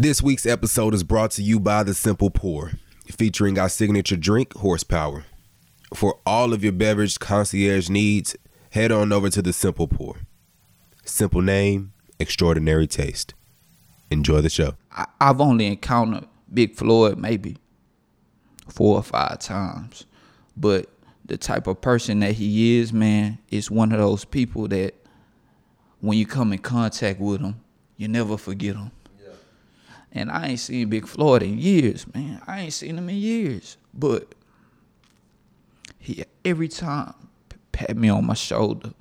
This week's episode is brought to you by The Simple Pour, featuring our signature drink, Horsepower. For all of your beverage concierge needs, head on over to The Simple Pour. Simple name, extraordinary taste. Enjoy the show. I, I've only encountered Big Floyd maybe four or five times, but the type of person that he is, man, is one of those people that when you come in contact with him, you never forget him. And I ain't seen Big Floyd in years, man. I ain't seen him in years. But he every time pat me on my shoulder,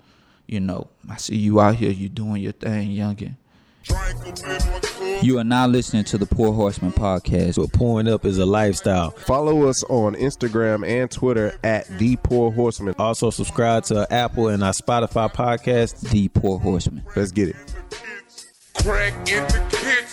you know, I see you out here, you doing your thing, youngin. You are now listening to the Pour Horsemen podcast. But pouring up is a lifestyle. Follow us on Instagram and Twitter at The Pour Horsemen. Also, subscribe to Apple and our Spotify podcast. The Pour Horsemen. Let's get it. Crack in the kitchen, Lil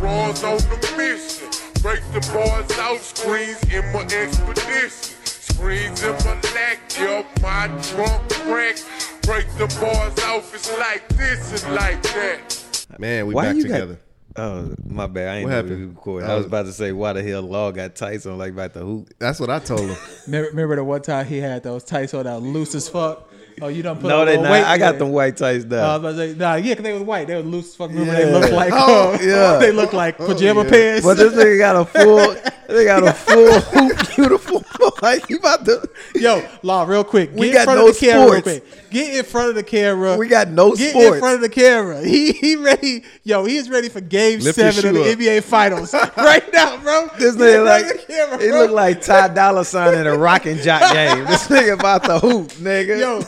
Raw's on the mission. Break the bars out, screens in my expedition. Screens in my lap, up my trunk crack. Break the bars off, it's like this and like that. Man, we Why back you got- together. Oh, my bad. I ain't What know happened? we was recording. I I was was- about to say why the hell Law got tights on like about the hoop. That's what I told him. Remember, remember the one time he had those tights on that loose as fuck? Oh, you don't put No, they little not. weight I got in it. them white tights Uh, I down. was about to say, nah, they was white. They were loose fuck. Remember, Yeah. they look like, Oh, uh, yeah. they look like pajama yeah. pants. but this nigga got a full. they got a full hoop uniform. like he about to. Yo, Law, real quick. Get We in got front no of the camera real sports. quick. Get in front of the camera. We got no sports, Get sports. in front of the camera. He he ready. Yo, he is ready for game Lift seven of the up. NBA finals right now, bro. This Get nigga like of the camera, he bro. look like Ty Dolla Sign in a rockin' jock game. This nigga about the hoop, nigga. Yo,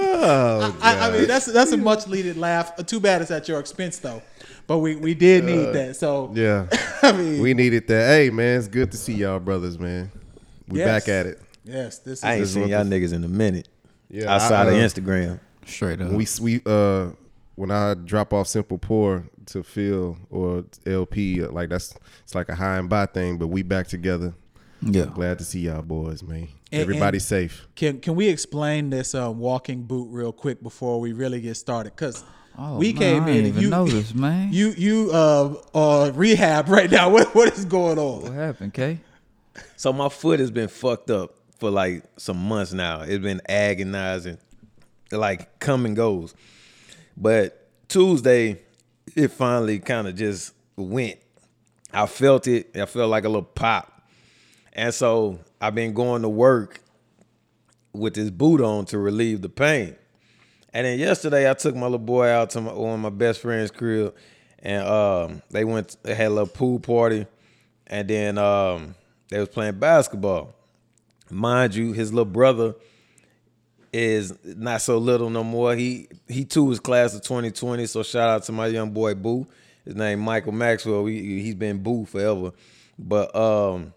Oh, I, I mean that's that's a much needed laugh. Uh, Too bad it's at your expense though. But we, we did need that. So Uh, yeah. I mean We needed that. Hey, man, it's good to see y'all brothers, man. We Yes. back at it. yes, this is I ain't This seen y'all what niggas in a minute. Yeah, outside I, of uh, Instagram. Straight up. We we uh when I drop off Simple Pour to Phil or LP, uh, like that's it's like a high and by thing. But we back together. Yeah. Glad to see y'all boys, man. And- Everybody and- safe. Can can we explain this uh, walking boot real quick before we really get started? Because Oh, we man, came I in and even you noticed, man. you you uh uh rehab right now. What what is going on? What happened, K? So my foot has been fucked up for like some months now. It's been agonizing, like come and goes. But Tuesday, it finally kind of just went. I felt it. I felt like a little pop, and so I've been going to work with this boot on to relieve the pain. And then yesterday, I took my little boy out to my, one of my best friend's crib, and um, they went. They had a little pool party, and then um, they was playing basketball. Mind you, his little brother is not so little no more. He he too was class of 2020. So shout out to my young boy Boo. His name Michael Maxwell. He, he's been Boo forever. But um,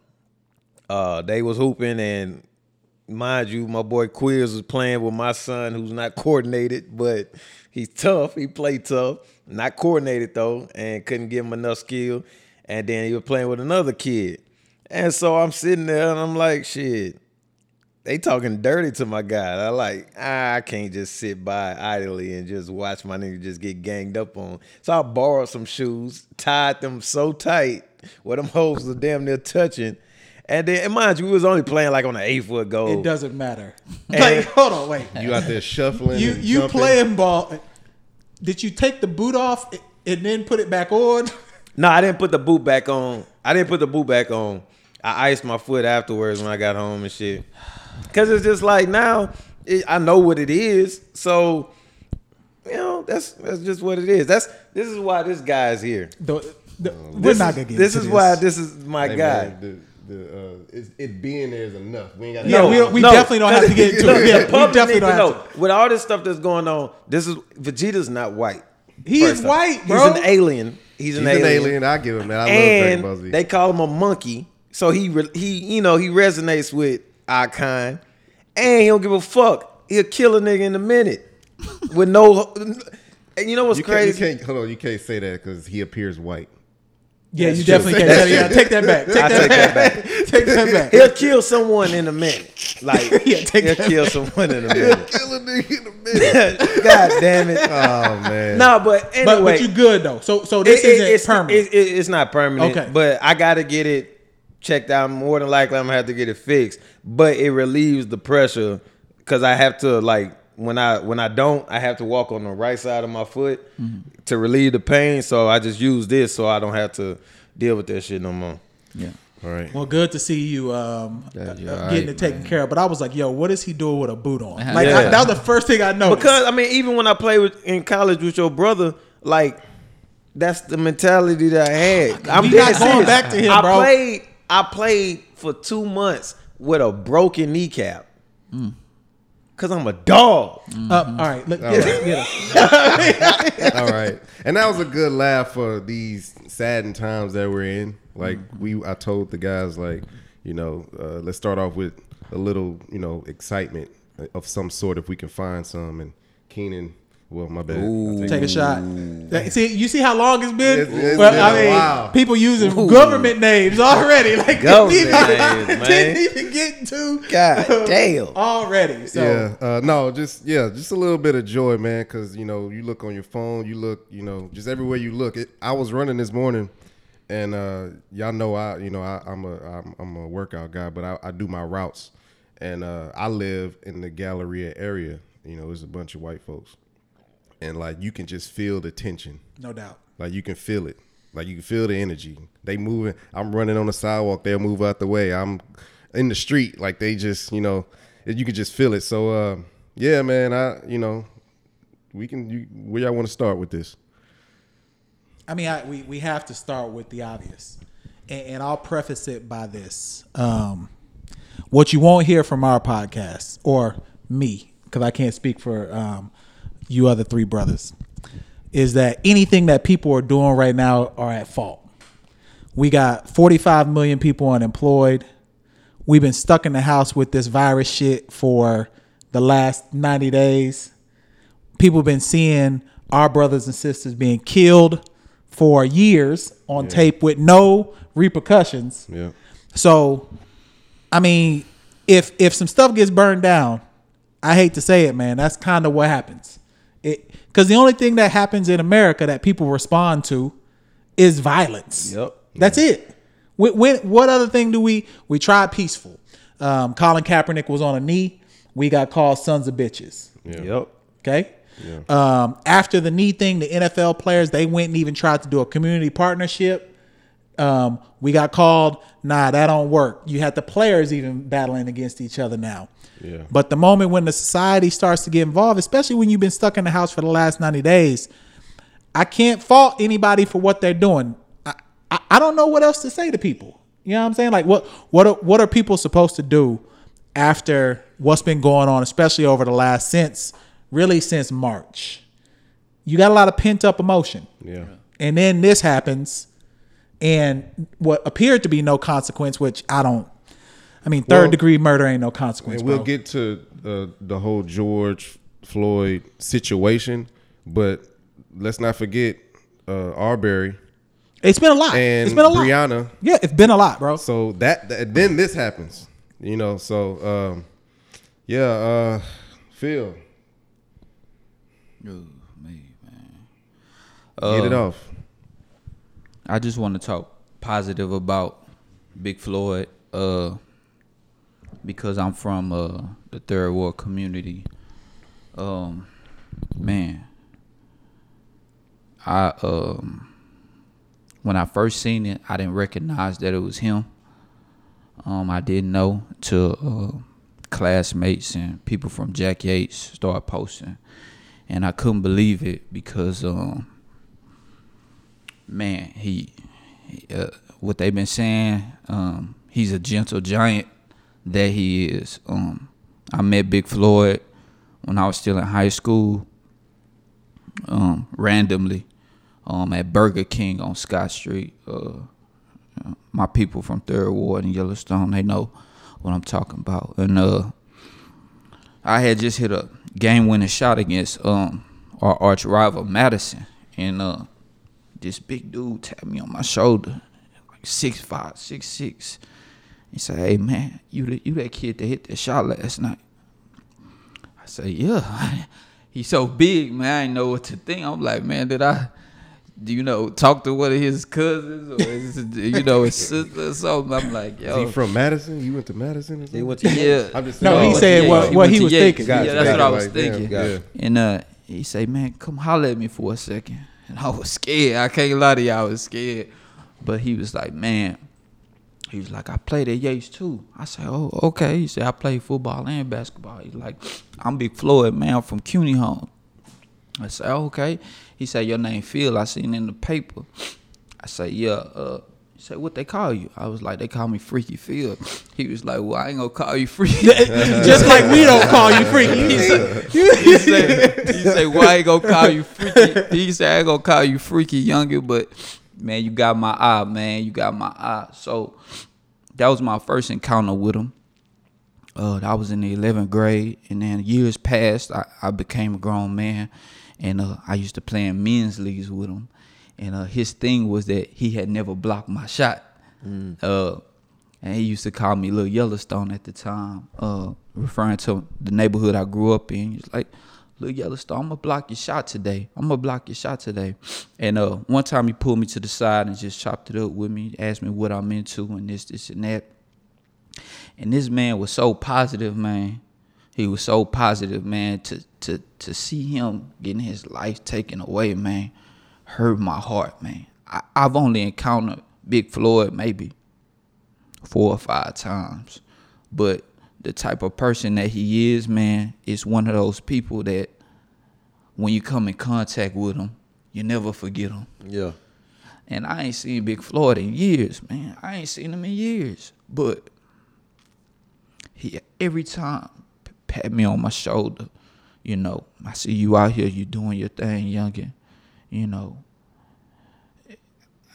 uh, they was hooping and mind you, my boy Quiz was playing with my son who's not coordinated, but he's tough. He played tough, not coordinated though, and couldn't give him enough skill. And then he was playing with another kid. And so I'm sitting there and I'm like, shit, they talking dirty to my guy. I like, ah, I can't just sit by idly and just watch my nigga just get ganged up on. So I borrowed some shoes, tied them so tight where them hoes was damn near touching. And then, and mind you, we was only playing like on an eight foot goal. It doesn't matter. Like, hold on, wait. You out there shuffling? You and you jumping? playing ball? Did you take the boot off and then put it back on? No, I didn't put the boot back on. I didn't put the boot back on. I iced my foot afterwards when I got home and shit. Cause it's just like now it, I know what it is, so you know that's that's just what it is. That's this is why this guy is here. The- the- um, we're This not is- gonna get This into is why this is my Hey, guy. man, the, the, uh, it's, it being there is enough. We ain't got. Yeah, we, we definitely don't have to get into it. Yeah, the we public definitely don't to have to. With all this stuff that's going on, this is Vegeta's not white. He is off. white, bro. He's an alien. He's an He's an alien. alien. I give him that. I love Dragon Ball and Z. they call him a monkey. So he re- he you know he resonates with our kind, and he don't give a fuck. He'll kill a nigga in a minute with no. And you know what's you can't, you crazy? can't. Hold on. You can't say that because he appears white. Yeah, you true. definitely can't. Yeah, take that back. Take I that take that back. take that back. He'll kill someone in a minute. Like Yeah, take he'll that kill someone in a minute. Kill a nigga in the middle. God damn it. Oh man. No, but anyway, But, but you good though. So so this it- it- isn't it's, permanent. it- it- it's not permanent. Okay. But I gotta get it checked out. More than likely, I'm gonna have to get it fixed. But it relieves the pressure because I have to like when I when I don't, I have to walk on the right side of my foot Mm-hmm. to relieve the pain. So I just use this so I don't have to deal with that shit no more. Yeah. All right. well, good to see you um, Yeah, you're uh, right, getting it taken man. care of. But I was like, yo, what is he doing with a boot on? Like Yeah. I, that was the first thing I noticed. Because I mean, even when I played with, in college with your brother, like that's the mentality that I had. I'm We dead not going serious. back to him, I bro. played. I played for two months with a broken kneecap. Mm. Cause I'm a dog. Uh, all right, look, get us, get us. All right. And that was a good laugh for these saddened times that we're in. Like we I told the guys like, you know, uh, let's start off with a little, you know, excitement of some sort if we can find some and Keenan well, my bad. I'll Take a it. shot. See, you see how long it's been. It's- it's well, been I a mean, while. people using government names already. Like Government didn't even- names, man. didn't even get to God damn. already. So yeah, uh, no, just yeah, just a little bit of joy, man. Because you know, you look on your phone, you look, you know, just everywhere you look. It, I was running this morning, and uh, y'all know I, you know, I, I'm a I'm, I'm a workout guy, but I, I do my routes, and uh, I live in the Galleria area. You know, there's a bunch of white folks, and like you can just feel the tension. no doubt. Like you can feel it. Like you can feel the energy. They moving. I'm running on the sidewalk. They'll move out the way. I'm in the street. Like they just, you know, you can just feel it. So, uh, yeah, man. I, you know, we can. You, where y'all want to start with this? I mean, I, we we have to start with the obvious, and, and I'll preface it by this: um, what you won't hear from our podcast or me, because I can't speak for um, you other three brothers, is that anything that people are doing right now are at fault. We got 45 million people unemployed. We've been stuck in the house with this virus shit for the last 90 days people have been seeing our brothers and sisters being killed for years on tape with no repercussions. Yeah. So, I mean, if if some stuff gets burned down, I hate to say it, man, that's kind of what happens. It because the only thing that happens in America that people respond to is violence. Yep. That's it. When, when, what other thing do we we tried peaceful? Um, Colin Kaepernick was on a knee. We got called sons of bitches. Yep. Okay. Um, after the knee thing, the NFL players they went and even tried to do a community partnership. Um, we got called. Nah, that don't work. You had the players even battling against each other now. Yeah. But the moment when the society starts to get involved, especially when you've been stuck in the house for the last ninety days, I can't fault anybody for what they're doing. I, I, I don't know what else to say to people. You know what I'm saying? Like what what are, what are people supposed to do after what's been going on, especially over the last since really since March? You got a lot of pent up emotion. Yeah. And then this happens and what appeared to be no consequence, which I don't I mean, third Well- degree murder ain't no consequence. And we'll bro. get to uh, the whole George Floyd situation, but let's not forget uh, Arbery it's been a lot. and it's been a lot. Breonna. Yeah, it's been a lot, bro. So that, that then this happens, you know. So um, yeah, uh, Phil, Ooh, me, man. get it Uh, off. I just want to talk positive about Big Floyd, uh, because I'm from uh, the Third Ward community. Um, man, I um, when I first seen it, I didn't recognize that it was him. Um, I didn't know till uh, classmates and people from Jack Yates started posting, and I couldn't believe it because um, man, he, uh, what they've been saying, um, he's a gentle giant that he is. Um, I met Big Floyd when I was still in high school, um, randomly, um, at Burger King on Scott Street. Uh, my people from Third Ward and Yellowstone, they know what I'm talking about. And uh, I had just hit a game-winning shot against um, our arch rival Madison, and uh, this big dude tapped me on my shoulder, like six five, six six, He said, "Hey man, you the, you that kid that hit that shot last night?" I said, "Yeah." He's so big, man. I didn't know what to think. I'm like, man, did I, do you know, talk to one of his cousins or his, you know his sister or something? I'm like, Is yo, he from Madison? You went to Madison? Or something? He went to yeah. I'm just No, he said yeah, what- he what he was Yates. thinking. Yeah, Gotcha, that's what I was Like, damn, thinking. gotcha. And uh, he say, man, come holler at me for a second. And I was scared. I can't lie to you, I was scared. But he was like, man, he was like, I played at Yates too. I said, oh, okay. He said, I play football and basketball. He's like, I'm Big Floyd, man. I'm from Cuney home. I said, okay. He said, your name Phil. I seen in the paper. I said, yeah. Uh, said, what they call you? I was like, they call me Freaky Phil. He was like, well, I ain't gonna call you Freaky. Just like we don't call you freaky. he said, he said, he said, why I ain't gonna call you freaky? He said, I ain't gonna call you freaky Younger, but man, you got my eye, man. You got my eye. So that was my first encounter with him. Uh, I was in the 11th grade, and then years passed. I, I became a grown man, and uh, I used to play in men's leagues with him. And uh, his thing was that he had never blocked my shot. Uh, and he used to call me Little Yellowstone at the time, uh, referring to the neighborhood I grew up in. He's like, Little Yellowstone, I'm gonna block your shot today. I'm gonna block your shot today. And uh, one time he pulled me to the side and just chopped it up with me, asked me what I'm into and this, this, and that. And this man was so positive, man. He was so positive, man. To to to see him getting his life taken away, man, hurt my heart, man. I, I've only encountered Big Floyd maybe four or five times, but the type of person that he is, man, is one of those people that when you come in contact with him, you never forget him. Yeah. And I ain't seen Big Floyd in years, man. I ain't seen him in years. But he every time pat me on my shoulder, you know, I see you out here, you doing your thing, youngin. You know.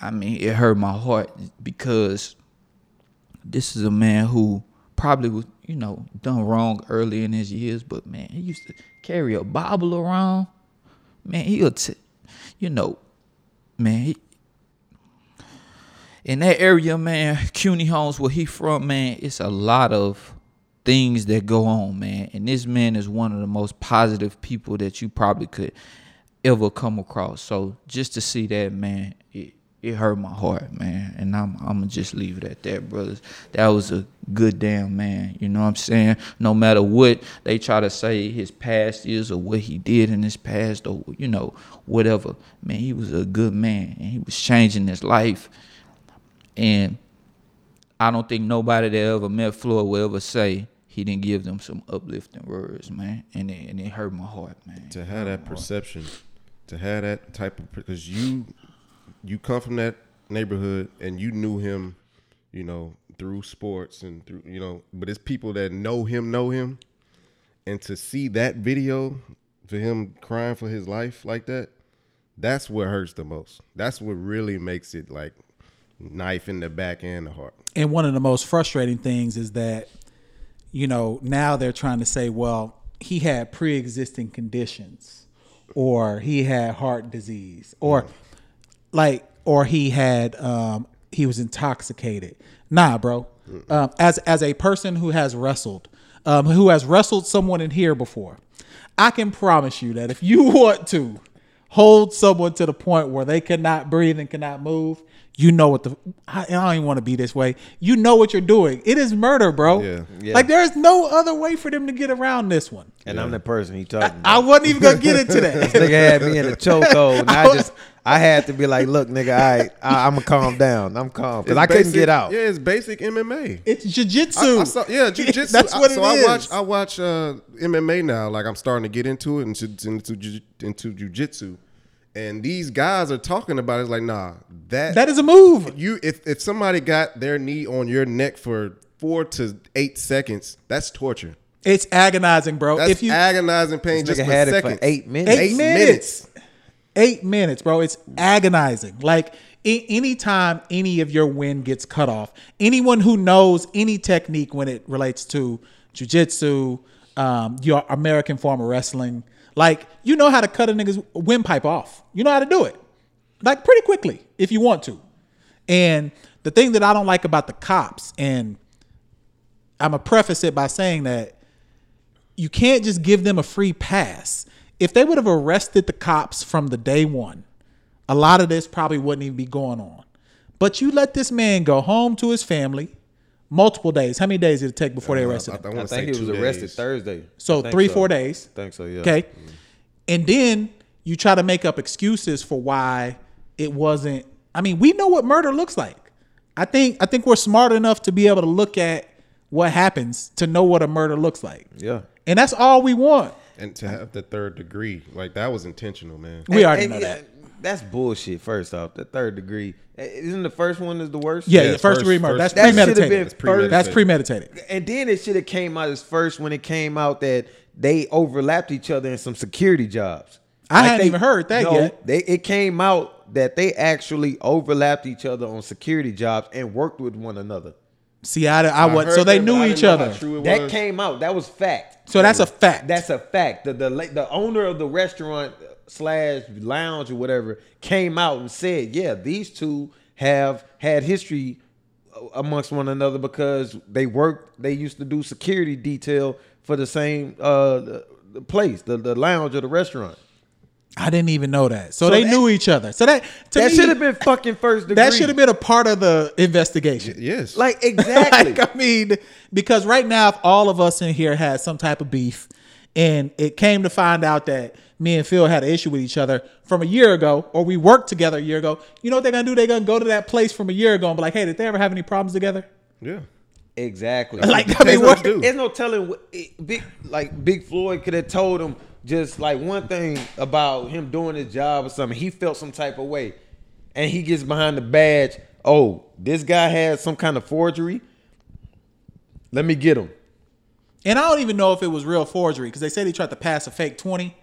I mean, it hurt my heart because this is a man who probably was, you know, done wrong early in his years, but man, he used to carry a Bible around. Man, he'll, t- you know, man, he, in that area, man, Cuney Homes, where he from, man, it's a lot of things that go on, man. And this man is one of the most positive people that you probably could ever come across. So just to see that, man, it, it hurt my heart, man. And I'm I'm gonna just leave it at that, brothers. That was a good damn man. You know what I'm saying? No matter what they try to say his past is or what he did in his past or you know whatever, man, he was a good man and he was changing his life. And I don't think nobody that ever met Floyd will ever say he didn't give them some uplifting words, man. And it, and it hurt my heart, man. to have that perception, to have that type of because you you come from that neighborhood and you knew him, you know, through sports and through you know, but it's people that know him know him, and to see that video for him crying for his life like that, that's what hurts the most. That's what really makes it like knife in the back and the heart. And one of the most frustrating things is that, you know, now they're trying to say, well, he had pre existing conditions or he had heart disease or like, or he had, um, he was intoxicated. Nah, bro. Um, as, as a person who has wrestled, um, who has wrestled someone in here before, I can promise you that if you want to hold someone to the point where they cannot breathe and cannot move, you know what the I, I don't even want to be this way. You know what you're doing. It is murder, bro. Yeah. Yeah. Like there's no other way for them to get around this one. And I'm the person he talking I about. wasn't even gonna get into that. this nigga had me in a chokehold, and I just I had to be like, look, nigga, I, I I'm gonna calm down. I'm calm because It's I couldn't basic- get out. Yeah, it's basic MMA. It's I, jujitsu. Saw, yeah, jujitsu. That's what so it I is. watch I watch uh, MMA now. Like I'm starting to get into it into into ju- into jujitsu, and these guys are talking about it. It's like, nah, that that is a move. you. If if somebody got their knee on your neck for four to eight seconds, that's torture. It's agonizing, bro. That's if you agonizing pain This just nigga for had it seconds. for eight minutes. Eight minutes. Eight minutes, bro. It's agonizing. Like anytime any of your wind gets cut off, anyone who knows any technique when it relates to jujitsu, um, your American form of wrestling, like you know how to cut a nigga's windpipe off. You know how to do it, like pretty quickly if you want to. And the thing that I don't like about the cops and I'm gonna preface it by saying that you can't just give them a free pass. If they would have arrested the cops from the day one, a lot of this probably wouldn't even be going on. But you let this man go home to his family multiple days. How many days did it take before they uh, arrested him? I, I want to say think he was arrested days. Thursday. So I think three, four days. I think so. Yeah. Okay. Mm-hmm. And then you try to make up excuses for why it wasn't. I mean, we know what murder looks like. I think I think we're smart enough to be able to look at what happens to know what a murder looks like. Yeah. And that's all we want. And to have the third degree, like that was intentional, man. We already and know that. That's bullshit. First off, the third degree Eh, isn't the first one is the worst. Yeah, Yeah, the first, first- degree murder. That's That should've premeditated. been It's premeditated. That's premeditated. And then it should have came out as first when it came out that they overlapped each other in some security jobs. I hadn't they- even heard that yet. They it came out that they actually overlapped each other on security jobs and worked with one another. See, I, I, would. heard So they that, knew each other. how true it That was. came out. That was fact. So that's a fact. That's a fact. The the the owner of the restaurant slash lounge or whatever came out and said, "Yeah, these two have had history amongst one another because they worked. They used to do security detail for the same uh the, the place, the the lounge or the restaurant. I didn't even know that. So, So they that- knew each other. So that to That should have been fucking first degree. that should have been a part of the investigation. Yes. like exactly. like, I mean, because right now, if all of us in here had some type of beef, and it came to find out that me and Phil had an issue with each other from a year ago, or we worked together a year ago, you know what they're gonna do? They're gonna go to that place from a year ago and be like, "Hey, did they ever have any problems together?" yeah. Exactly. Like, I mean, That's what what? do. There's no telling. What, it, big like Big Floyd could have told him just like one thing about him doing his job or something. He felt some type of way, and he gets behind the badge. Oh, this guy has some kind of forgery. Let me get him. And I don't even know if it was real forgery because they said he tried to pass a fake 20.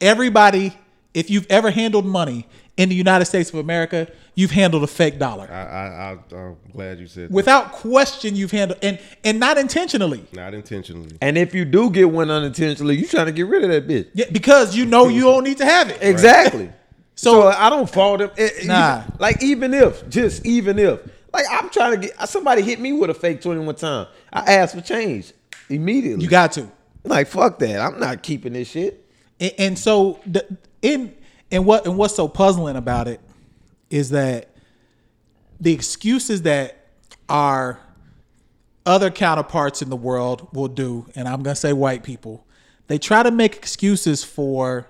Everybody, if you've ever handled money in the United States of America, you've handled a fake dollar. I, I, I, I'm glad you said that. Without question, you've handled and and not intentionally. Not intentionally. And if you do get one unintentionally, you're trying to get rid of that bitch. Yeah, because you know you don't need to have it. Exactly. So- So, I don't fault them. It- you- Nah. like even if, just even if, like I'm trying to get somebody hit me with a fake twenty one time. I asked for change immediately. You got to. like fuck that. I'm not keeping this shit. And, and so the, in and what and what's so puzzling about it is that the excuses that our other counterparts in the world will do, and I'm gonna say white people, they try to make excuses for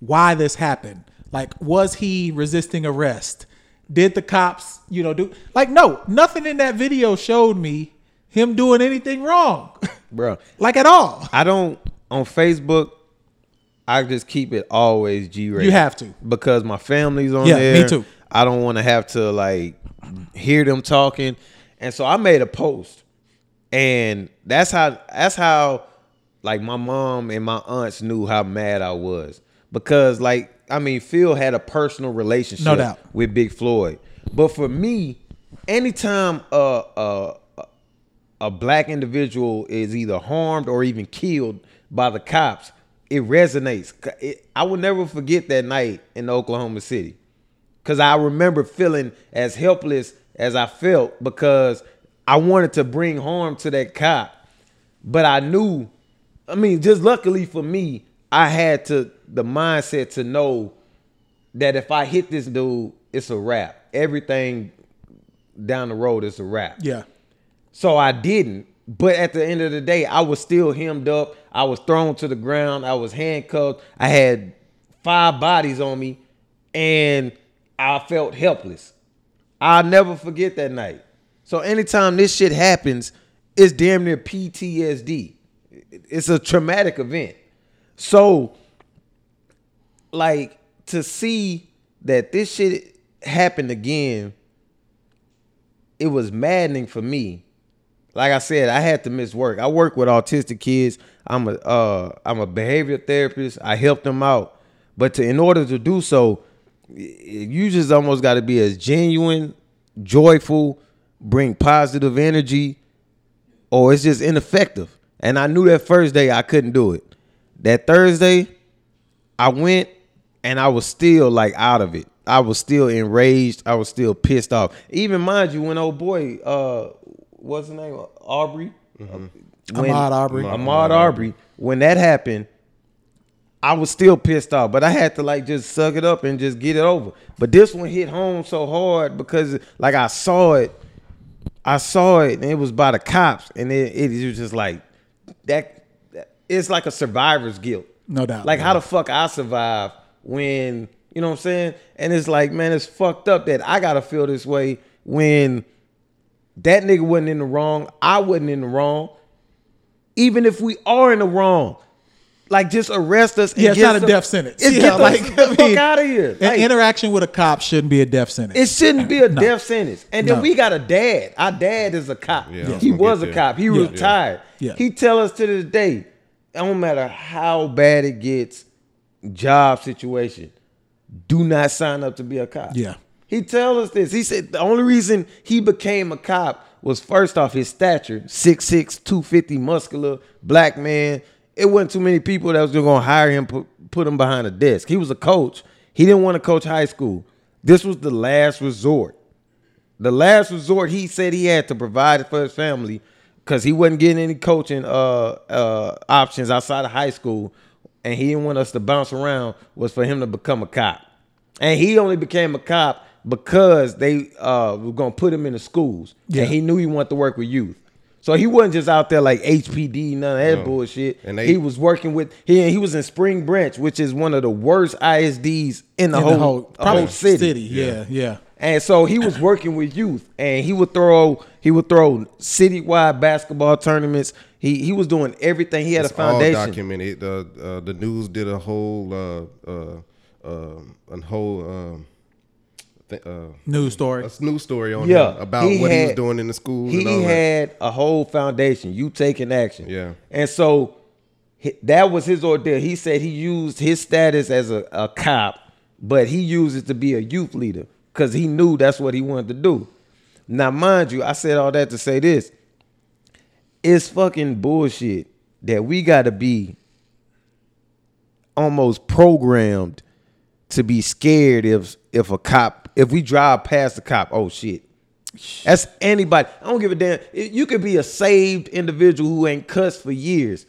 why this happened. Like, was he resisting arrest? Did the cops, you know, do like no, nothing in that video showed me him doing anything wrong. Bro, like at all. I don't on Facebook. I just keep it always G rated. You have to. because my family's on Yeah, there. me too. I don't want to have to like hear them talking, and so I made a post, and that's how that's how like my mom and my aunts knew how mad I was because like I mean Phil had a personal relationship No doubt. with Big Floyd, but for me, anytime a a a black individual is either harmed or even killed by the cops, it resonates. It- I will never forget that night in Oklahoma City. Cause I remember feeling as helpless as I felt because I wanted to bring harm to that cop. But I knew, I mean, just luckily for me, I had to the mindset to know that if I hit this dude, it's a wrap. Everything down the road is a wrap. Yeah. So I didn't. But at the end of the day, I was still hemmed up. I was thrown to the ground. I was handcuffed. I had five bodies on me, and I felt helpless. I'll never forget that night. So anytime this shit happens, it's damn near PTSD. It's a traumatic event. So, like, to see that this shit happened again, it was maddening for me like I said, I had to miss work. I work with autistic kids. I'm a uh, I'm a behavior therapist. I help them out, but to in order to do so, you just almost got to be as genuine, joyful, bring positive energy, or it's just ineffective. And I knew that first day I couldn't do it. That Thursday, I went and I was still like out of it. I was still enraged. I was still pissed off. Even mind you, when old boy, uh, what's his name, Aubrey, mm-hmm. when- Ahmaud Arbery. Ahmaud Arbery. When that happened, I was still pissed off, but I had to like just suck it up and just get it over. But this one hit home so hard because like I saw it, I saw it, and it was by the cops, and it, it was just like that. that- It's like a survivor's guilt. No doubt. Like how the fuck I survive when you know what I'm saying? And it's like, man, it's fucked up that I gotta feel this way when that nigga wasn't in the wrong. I wasn't in the wrong. Even if we are in the wrong, like just arrest us. And Yeah, it's get not a death sentence. It's yeah, get like the, the fuck out of here. An Like, interaction with a cop shouldn't be a death sentence. it shouldn't be a No. death sentence. And then No. we got a dad. Our dad is a cop. Yeah, I he was a there. cop. He Yeah. retired. Yeah. He tell us to this day, it don't matter how bad it gets, job situation, do not sign up to be a cop. Yeah. He tell us this. He said the only reason he became a cop was first off his stature, 6'6", 250, muscular, black man. It wasn't too many people that was gonna hire him, put, put him behind a desk. He was a coach. He didn't want to coach high school. This was the last resort. The last resort he said he had to provide for his family because he wasn't getting any coaching uh, uh, options outside of high school, and he didn't want us to bounce around. Was for him to become a cop, and he only became a cop because they uh, were gonna put him in the schools, Yeah. and he knew he wanted to work with youth. So he wasn't just out there like HPD, none of that bullshit. And they- he was working with he he was in Spring Branch, which is one of the worst ISDs in the in whole, the whole, probably whole city. city. Yeah, yeah. And so he was working with youth, and he would throw he would throw citywide basketball tournaments. He he was doing everything. He had It's a foundation. all documented. The uh, the news did a whole uh, uh, um, a whole th- uh, News story. a news story on yeah, him about what he was doing in the school. He and all that. had a whole foundation. You taking action. Yeah. and so hi- that was his ordeal. He said he used his status as a, a cop, but he used it to be a youth leader because he knew that's what he wanted to do. Now, mind you, I said all that to say this. It's fucking bullshit that we got to be almost programmed to be scared if if a cop if we drive past the cop, oh shit. That's anybody. I don't give a damn. You could be a saved individual who ain't cussed for years.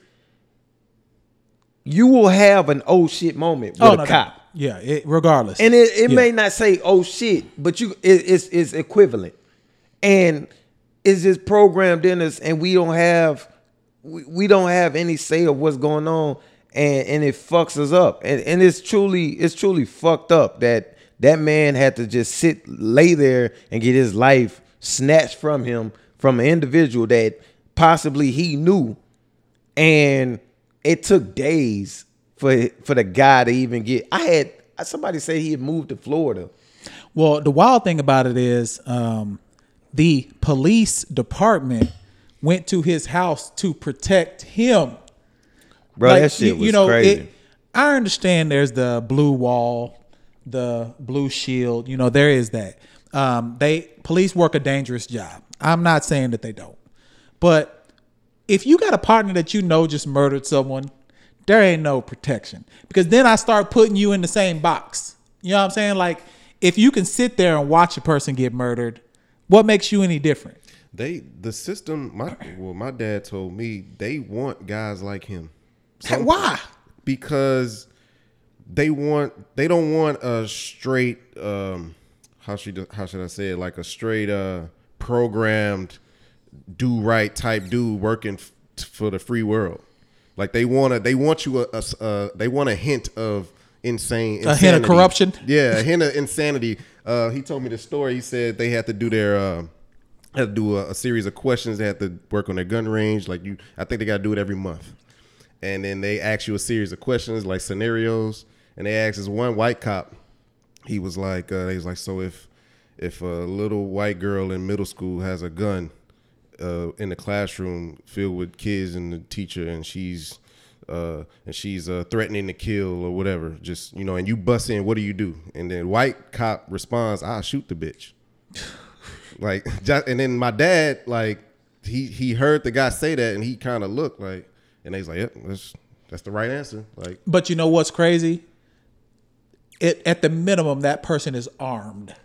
You will have an oh shit moment with oh, a no, no. cop. Yeah, it, regardless. And it, it Yeah. may not say oh shit, but you it, it's it's equivalent. And it's just programmed in us and we don't have we, we don't have any say of what's going on and and it fucks us up. And and it's truly it's truly fucked up that that man had to just sit lay there and get his life snatched from him from an individual that possibly he knew and it took days for for the guy to even get. I had somebody say he had moved to Florida. Well, the wild thing about it is um, the police department went to his house to protect him. Bro, Like, that shit you- was you know, crazy. it- I understand there's the blue wall, the blue shield. You know, there is that. Um, they police work a dangerous job. I'm not saying that they don't, but if you got a partner that you know just murdered someone, there ain't no protection because then I start putting you in the same box. You know what I'm saying? Like if you can sit there and watch a person get murdered, what makes you any different? They the system. My well, my dad told me they want guys like him. Why? Because they want they don't want a straight um how should how should I say it like a straight uh programmed do right type dude working f- for the free world. Like they want to they want you a, a uh, they want a hint of insane A hint of corruption? Yeah, a hint of insanity. Uh, he told me the story. He said they had to do their uh, had to do a, a series of questions. They had to work on their gun range. Like you, I think they got to do it every month. And then they ask you a series of questions, like scenarios. And they asked this one white cop. He was like, uh, he was like, so if if a little white girl in middle school has a gun uh, in the classroom filled with kids and the teacher, and she's uh, and she's uh, threatening to kill or whatever, just you know, and you bust in, what do you do? And then white cop responds, "I shoot the bitch." like, just, and then my dad, like, he he heard the guy say that, and he kind of looked like, and he's like, "Yep, that's that's the right answer." Like, But you know what's crazy? It at the minimum that person is armed.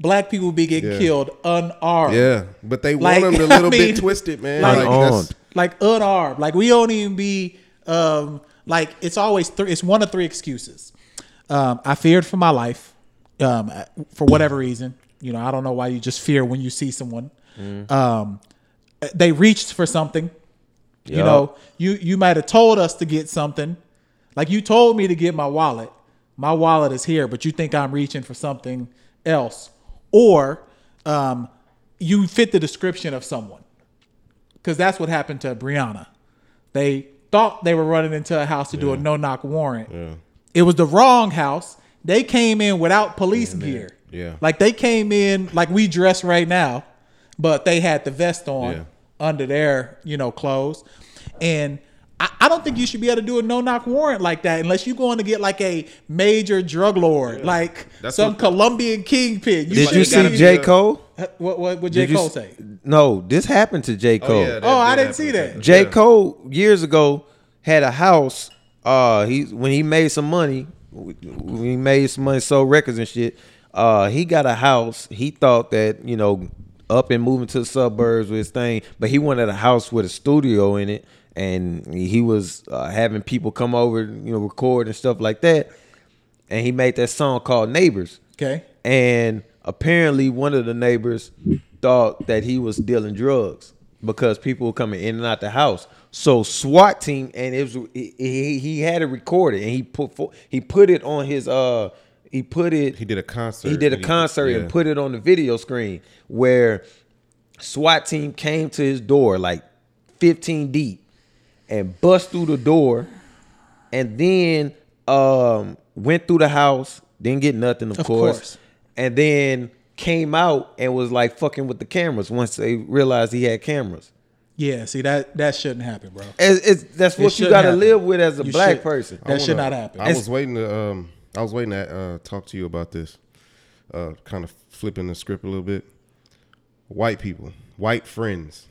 black people be getting Yeah. killed unarmed. Yeah, but they Like, want them a little mean, bit twisted, man. like- Like, Unarmed. like unarmed. Like we don't even be um like it's always three. It's one of three excuses. Um, I feared for my life, um, for whatever reason. You know, I don't know why you just fear when you see someone. Um, they reached for something. You know, you you might have told us to get something. Like you told me to get my wallet. My wallet is here, but you think I'm reaching for something else, or um, you fit the description of someone because that's what happened to Breonna. They thought they were running into a house to do a no knock warrant. It was the wrong house. They came in without police gear. Yeah. Like they came in like we dress right now, but they had the vest on Yeah. under their, you know, clothes. And I, I don't think you should be able to do a no knock warrant like that unless you're going to get like a major drug lord, like That's some Colombian kingpin. Did you see be- J. Cole? What what what J Did Cole s- say? No, this happened to J. Cole. yeah, that Oh, I did didn't see that. J. Yeah. Cole years ago had a house. Uh, he when he made some money, when he made some money, sold records and shit. Uh, he got a house. He thought that you know, up and moving to the suburbs with his thing, but he wanted a house with a studio in it, and he was uh, having people come over, you know, record and stuff like that. And he made that song called Neighbors Okay. and apparently one of the neighbors thought that he was dealing drugs because people were coming in and out the house. So SWAT team and it was he, he, he had it recorded and he put he put it on his uh he put it He did a concert. he did a concert yeah. and put it on the video screen where SWAT team came to his door like 15 deep and bust through the door and then um went through the house, didn't get nothing, of, Of course, course. and then came out and was like fucking with the cameras once they realized he had cameras. Yeah, see that that shouldn't happen, bro. It's, it's, that's It what you got to happen. live with as a You black should- person. That should wanna- not happen. I was waiting to um I was waiting to uh, talk to you about this. Uh, kind of flipping the script a little bit. White people, white friends.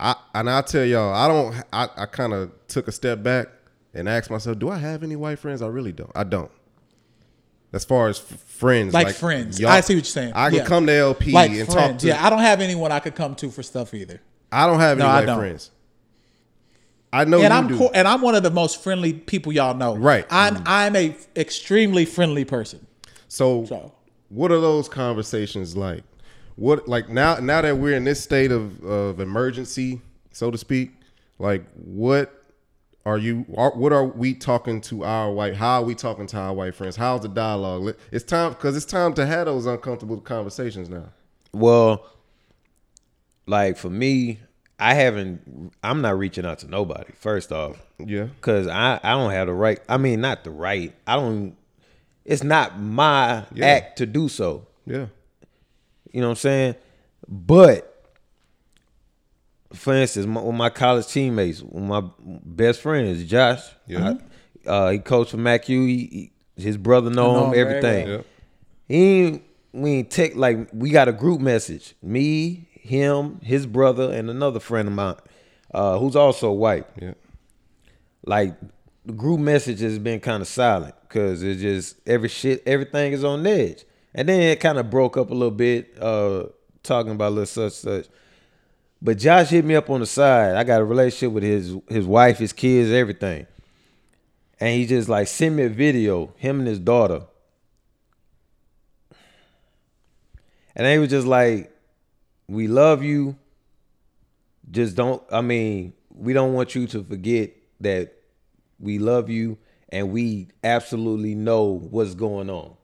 I and I tell y'all, I don't. I, I kind of took a step back and asked myself, do I have any white friends? I really don't. I don't. As far as f- friends, Like friends. I see what you're saying. I can Yeah. come to LP like and friends. talk to. yeah, I don't have anyone I could come to for stuff either. I don't have any No, white don't. friends. I know and I'm cool, and I'm one of the most friendly people y'all know. Right. I'm mm. I'm a extremely friendly person. So, So. what are those conversations like? What like now now that we're in this state of, of emergency, so to speak, like what are you are, what are we talking to our white how are we talking to our white friends? How's the dialogue? It's time cuz it's time to have those uncomfortable conversations now. Well, like for me, I haven't. I'm not reaching out to nobody. First off, Yeah. because I I don't have the right. I mean, not the right. I don't. It's not my Yeah. act to do so. Yeah. You know what I'm saying? But for instance, my, with my college teammates, with my best friend is Josh. Yeah. I- uh, he coached for MacU. He, he, his brother know, know him, him very everything. well. Yeah. He ain't, we ain't take like we got a group message. Me, him, his brother, and another friend of mine, uh, who's also white. Yeah. Like the group message has been kind of silent because it's just every shit, everything is on edge. And then it kind of broke up a little bit, uh, talking about little such such. But Josh hit me up on the side. I got a relationship with his his wife, his kids, everything. And he just like sent me a video, him and his daughter. And they was just like, "We love you. Just don't. I mean, we don't want you to forget that we love you, and we absolutely know what's going on.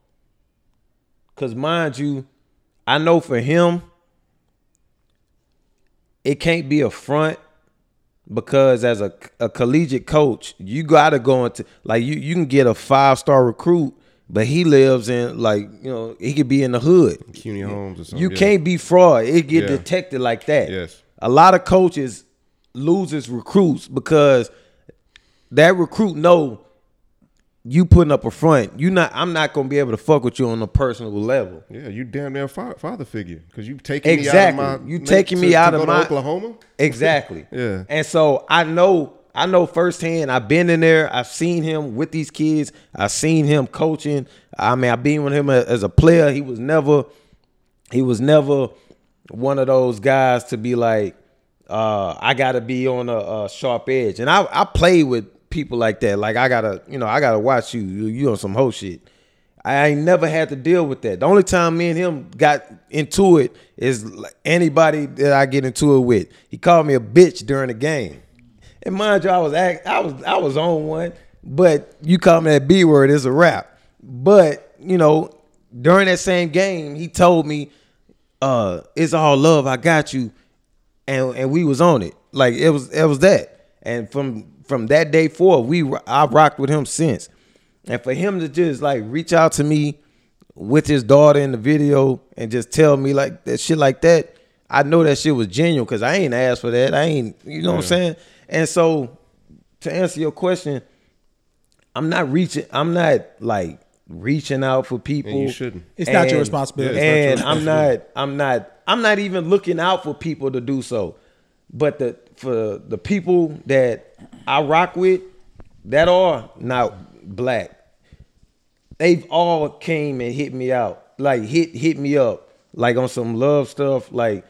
Cause mind you, I know for him, it can't be a front because as a, a collegiate coach, you gotta go into like you you can get a five star recruit, but he lives in like you know he could be in the hood. Cuney Homes or something. You yeah. can't be fraud. It get Yeah. detected like that. Yes. A lot of coaches loses recruits because that recruit know you putting up a front. You not. I'm not gonna be able to fuck with you on a personal level. Yeah, you damn near fa- father figure because you taking Exactly. me out of my You taking me to- out to of my- Oklahoma. Exactly. Yeah. And so I know. I know firsthand. I've been in there. I've seen him with these kids. I've seen him coaching. I mean, I've been with him as a player. He was never he was never one of those guys to be like, uh, I gotta be on a, a sharp edge. And I I played with people like that. Like I gotta, you know, I gotta watch you. You, you on some whole shit. I ain't never had to deal with that. The only time me and him got into it is anybody that I get into it with. He called me a bitch during the game. And mind you, I was act, I was I was on one, but you call me that B word, it's a rap. But you know, during that same game, he told me, uh, "It's all love. I got you," and and we was on it. Like it was it was that. And from from that day forward, we I rocked with him since. And for him to just like reach out to me with his daughter in the video and just tell me like that shit like that, I know that shit was genuine because I ain't asked for that. I ain't, you know what I'm saying? And so to answer your question, I'm not reaching, I'm not like reaching out for people. And you shouldn't. It's not your responsibility. And not your I'm not, I'm not, I'm not even looking out for people to do so. But the for the people that I rock with that are not black, they've all came and hit me out, like hit hit me up, like on some love stuff. Like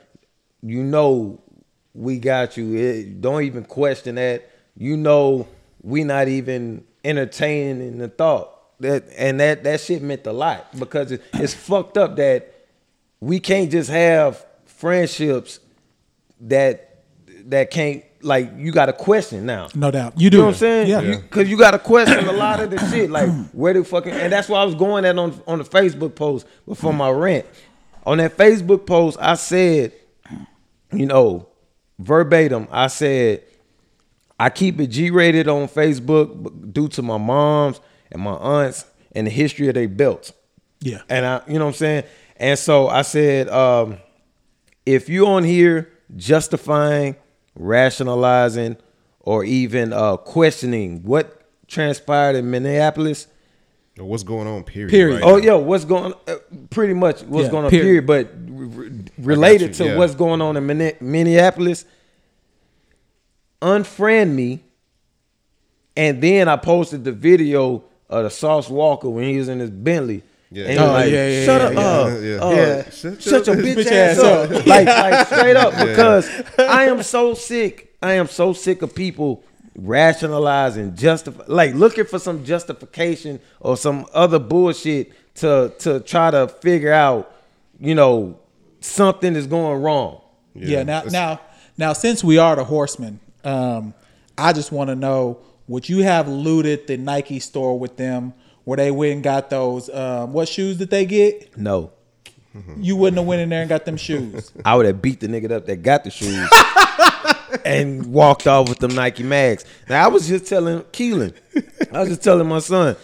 you know, we got you. It, don't even question that. You know, we not even entertaining the thought that, and that that shit meant a lot because it, it's fucked up that we can't just have friendships that that can't like you got a question now. No doubt. You do. You know what I'm saying? Yeah. You- Cause you got a question a lot of the shit. Like where the fucking and that's why I was going at on on the Facebook post before my rant. On that Facebook post, I said, you know, verbatim, I said, I keep it G rated on Facebook due to my moms and my aunts and the history of their belts. Yeah. And I, you know what I'm saying? And so I said, um, if you on here justifying, rationalizing, or even uh, questioning what transpired in Minneapolis, Or what's going on? Period. Period. right oh now. yo, what's going? Uh, pretty much what's Yeah, going on. period. Period. But re- re- related you, to yeah. what's going on in Minne- Minneapolis, unfriend me, and then I posted the video of the Sauce Walka when he was in his Bentley. Yeah. And Oh, like, yeah, yeah, shut yeah, up, yeah. uh, Yeah. uh, Yeah. Shut shut your your bitch, bitch ass ass up, up. like, like straight up, because I am so sick. I am so sick of people rationalizing, justify, like looking for some justification or some other bullshit to to try to figure out, you know, something is going wrong. Yeah. now, It's- now, now, since we are the horsemen, um, I just want to know: Would you have looted the Nike store with them, where they went and got those? Um, what shoes did they get? No, You wouldn't have went in there and got them shoes. I would have beat the nigga up that got the shoes. and walked off with them Nike mags. Now I was just telling Keelan, I was just telling my son,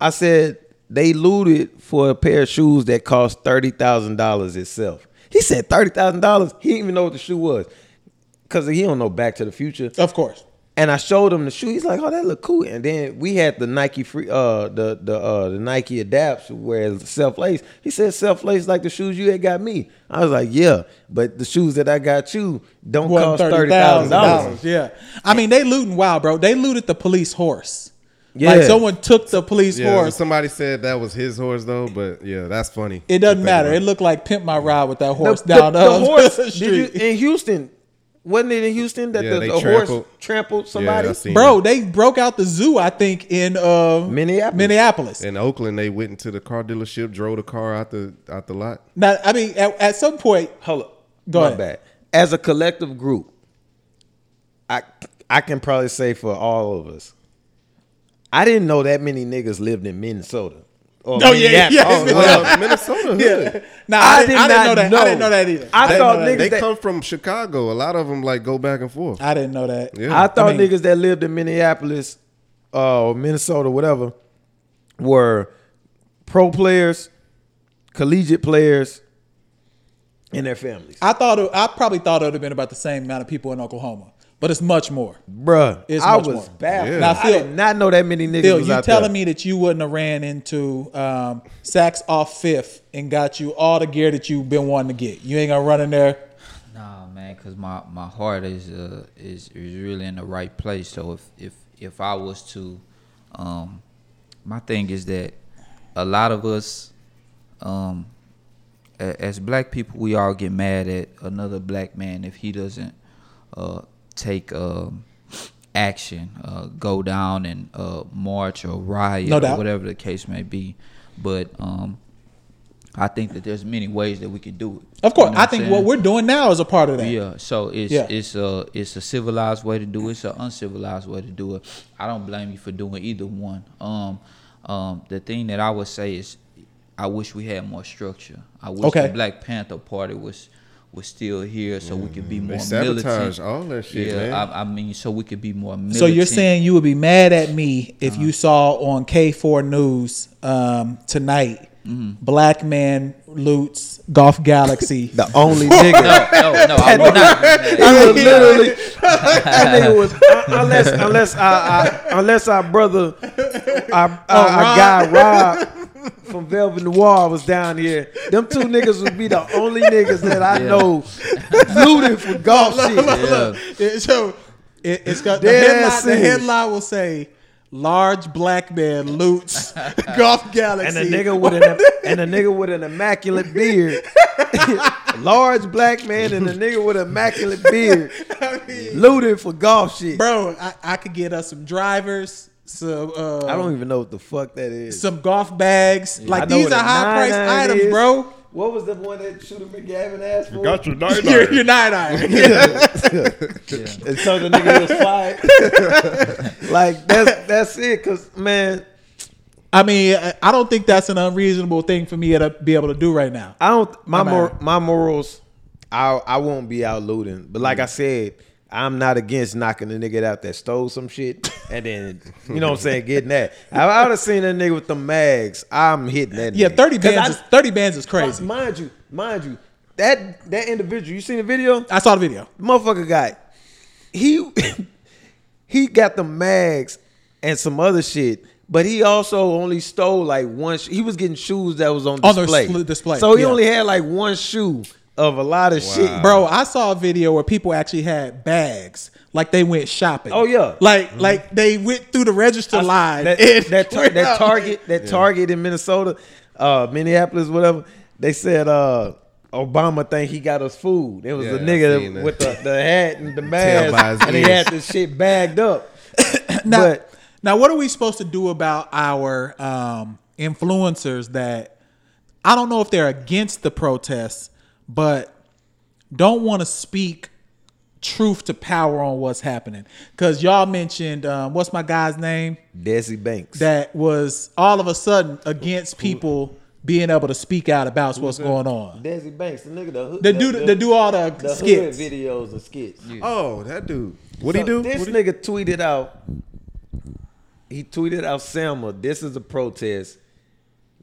I said they looted for a pair of shoes that cost thirty thousand dollars itself. He said thirty thousand dollars. He didn't even know what the shoe was, cause he don't know Back to the Future. of course. And I showed him the shoe. He's like, "Oh, that look cool." And then we had the Nike free, uh, the the uh, the Nike Adapts where it's self lace. He said self lace like the shoes you had got me. I was like, "Yeah," but the shoes that I got you don't Wasn't cost thirty thousand dollars. Yeah. I mean, they looting wild, bro. They looted the police horse. Yeah. Like someone took the police Yeah, horse. somebody said that was his horse though, but yeah, that's funny. It doesn't matter. It looked like pimp my ride with that horse the- down the, the, horse the did you, street. in Houston. Wasn't it in Houston that Yeah, the, they the horse trampled. trampled somebody? Yeah, I seen Bro, they broke out the zoo. I think in uh, Minneapolis. Minneapolis. In Oakland, they went into the car dealership, drove the car out the out the lot. Now, I mean, at, at some point, Hold up. Go My ahead. bad. As a collective group, I I can probably say for all of us, I didn't know that many niggas lived in Minnesota. Or Oh, yeah, yeah. Oh, Yeah. well, Well, Minnesota. hood. nah, I I, did did I didn't know that. know. I didn't know that either. I didn't thought niggas They that- come from Chicago. A lot of them like go back and forth. I didn't know that. Yeah. I thought I mean- niggas that lived in Minneapolis uh, or Minnesota, whatever, were pro players, collegiate players, and their families. I thought it, I probably thought it would have been about the same amount of people in Oklahoma, but it's much more. Bruh, It's I much was more. baffled. Yeah. Now, I did not know that many niggas Phil, was you out telling there. me that you wouldn't have ran into um, Saks off Fifth and got you all the gear that you've been wanting to get? You ain't gonna run in there. Nah, man, cause my, my heart is uh is, is really in the right place. So if if if I was to, um, my thing is that a lot of us, um, as black people, we all get mad at another black man if he doesn't uh, take um, action, uh, go down and uh, march or riot No or whatever the case may be. But um, I think that there's many ways that we can do it. Of course, You know I think saying? what we're doing now is a part of that. Yeah, so it's Yeah. it's a it's a civilized way to do it. It's an uncivilized way to do it. I don't blame you for doing either one. Um, um, the thing that I would say is, I wish we had more structure. I wish Okay. the Black Panther Party was was still here, so we could be more They sabotage militant. all that shit, yeah, man. I, I mean, so we could be more. Militant. So you're saying you would be mad at me if Uh-huh. you saw on K4 News um, tonight, Mm-hmm. black man loots Golf Galaxy. The only nigga. no, no, no, I would not. I was literally that nigga was uh, unless unless I, I unless our brother our, our, our guy Rob from Velvet Noir was down here. Them two niggas would be the only niggas that I Yeah. know looting for golf shit. Yeah. It- so it, it's got the Dead headline, the headline will say large black man loots Golf galaxy And Galaxy. a nigga with an and a nigga with an immaculate beard, large black man and a nigga with an immaculate beard, looting for golf shit. Bro, I, I could get us some drivers, some uh, I don't even know what the fuck that is. some golf bags. I Like these are high price 99 items, is. bro. What was the one that Shooter McGavin asked for? Got your night You're, you're nine iron. yeah and told the nigga he was fired. like that's that's it, cause man, I mean, I- I don't think that's an unreasonable thing for me to be able to do right now. I don't my I'm mor- my morals. I I won't be out looting, but like I said, I'm not against knocking the nigga out that stole some shit, and then you know what I'm saying, getting that. If I would have seen that nigga with the mags. I'm hitting that. Yeah, nigga. thirty 'Cause bands. I- is, Thirty bands is crazy. Mind you, mind you, that that individual. You seen the video? I saw the video. motherfucker got he he got the mags and some other shit, but he also only stole like one. Sh- he was getting shoes that was on On the display. spl- display, So he yeah. only had like one shoe of a lot of shit. Bro, I saw a video where people actually had bags, like they went shopping. Oh, yeah. like like they went through the register line. That and that, tar- that. Target that Target in Minnesota, uh, Minneapolis, whatever. They said uh, Obama think he got us food. It was Yeah, a I nigga seen that. with the, the hat and the mask, and he had this shit bagged up. Now, but now, what are we supposed to do about our um, influencers that I don't know if they're against the protests, but don't want to speak truth to power on what's happening? Because y'all mentioned um, what's my guy's name Desi Banks. that was all of a sudden against people being able to speak out about what's going on. Desi Banks, the nigga, the hood, They do they do all the, the skits. hood videos and skits. Oh, that dude. What he So do? This What he- nigga tweeted out. He tweeted out, "Selma, this is a protest.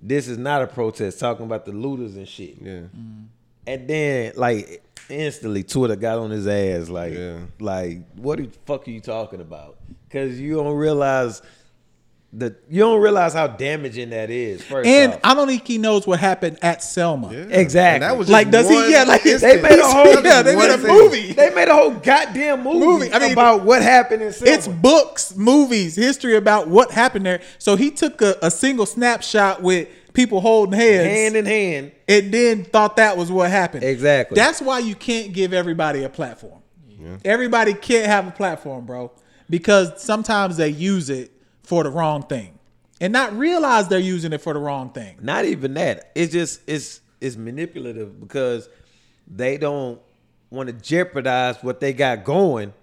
This is not a protest." Talking about the looters and shit. Yeah. And then, like, instantly, Twitter got on his ass. Like, Yeah. like, what the fuck are you talking about? Because you don't realize the you don't realize how damaging that is. First And off. I don't think he knows what happened at Selma. Yeah. Exactly. And that was Like, does he- yeah, like, they made a whole Yeah, they made a One movie. They made a whole goddamn movie, Movie. I mean, about what happened in Selma. It's books, movies, history about what happened there. So he took a, a single snapshot with people holding hands hand in hand. and then thought that was what happened. Exactly. That's why you can't give everybody a platform. Everybody can't have a platform, bro, because sometimes they use it for the wrong thing and not realize they're using it for the wrong thing. Not even that. It's just it's it's manipulative because they don't want to jeopardize what they got going.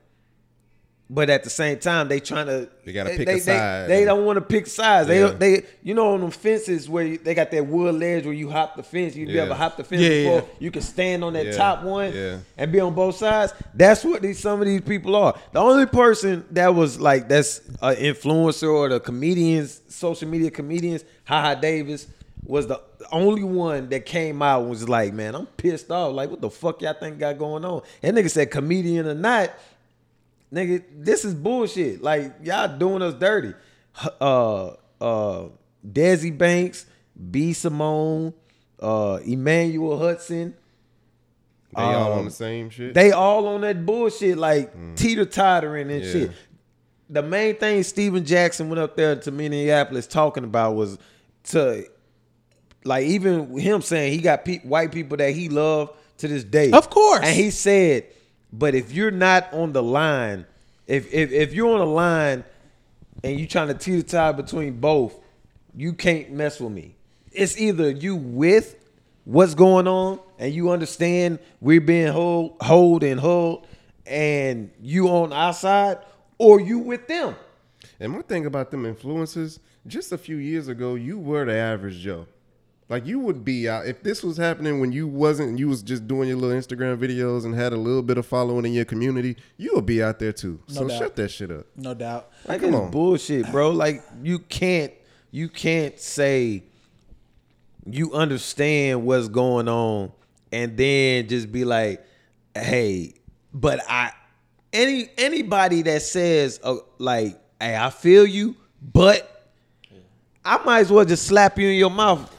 But at the same time, they trying to. They gotta they, pick a they, side. They, don't want to pick sides. Yeah. They they you know on them fences where you, they got that wood ledge where you hop the fence. You Yeah. ever hop the fence Yeah, before? yeah. You can stand on that top one and be on both sides. That's what these some of these people are. The only person that was like that's an influencer or the comedians, social media comedians, Haha Davis was the only one that came out and was like, man, I'm pissed off. Like, what the fuck y'all think got going on? And nigga said, comedian or not, nigga, this is bullshit. Like, y'all doing us dirty. Uh, uh, Desi Banks, B. Simone, uh, Emmanuel Hudson. They all Um, on the same shit. They all on that bullshit, like teeter tottering and Yeah. shit. The main thing Stephen Jackson went up there to Minneapolis talking about was to like even him saying he got pe- white people that he love to this day. Of course. And he said, but if you're not on the line, if if if you're on the line and you're trying to teeter tie between both, you can't mess with me. It's either you with what's going on and you understand we're being hold hold and hold and you on our side, or you with them. And my thing about them influencers, just a few years ago, you were the average Joe. Like you would be out if this was happening when you wasn't and you was just doing your little Instagram videos and had a little bit of following in your community, you would be out there too. so doubt. shut that shit up. No doubt. Like Come it's on. bullshit, bro. Like you can't you can't say you understand what's going on and then just be like, hey, but I any anybody that says uh, like, hey, I feel you, but I might as well just slap you in your mouth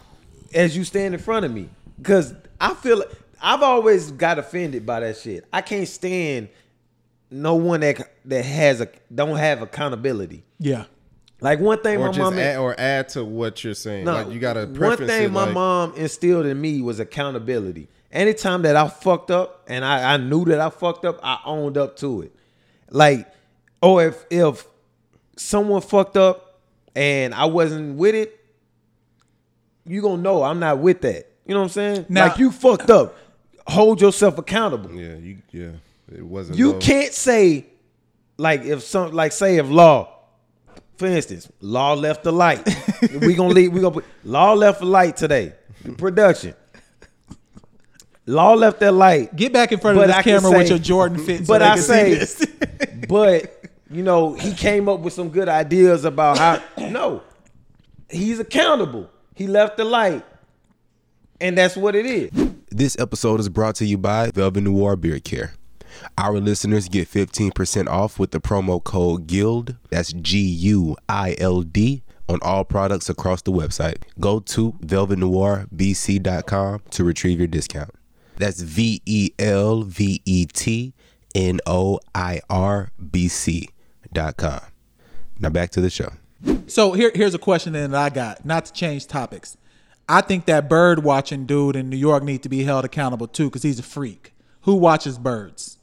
as you stand in front of me. Cause I feel I've always got offended by that shit. I can't stand no one that that has a don't have accountability. Yeah. Like one thing Or my mom add, or add to what you're saying. no, like you gotta one thing it my like, mom instilled in me was accountability. Anytime that I fucked up and I, I knew that I fucked up, I owned up to it. Like, or if if someone fucked up and I wasn't with it, you gonna know I'm not with that. You know what I'm saying? Now- like you fucked up. Hold yourself accountable. Yeah, you yeah. It wasn't You no- can't say like if some like say if law, for instance, law left the light. we gonna leave. We gonna put law left the light today. Production. Law left that light. Get back in front But of I this can camera with say- your Jordan fit. But they I say- see this. But you know he came up with some good ideas about how. No, he's accountable. He left the light, and that's what it is. This episode is brought to you by Velvet Noir Beard Care. Our listeners get 15% off with the promo code GUILD. That's G U I L D on all products across the website. Go to velvetnoirbc.com to retrieve your discount. That's V E L V E T N O I R B C.com. Now back to the show. So here, here's a question that I got. Not to change topics. I think that bird watching dude in New York needs to be held accountable too, because he's a freak. Who watches birds?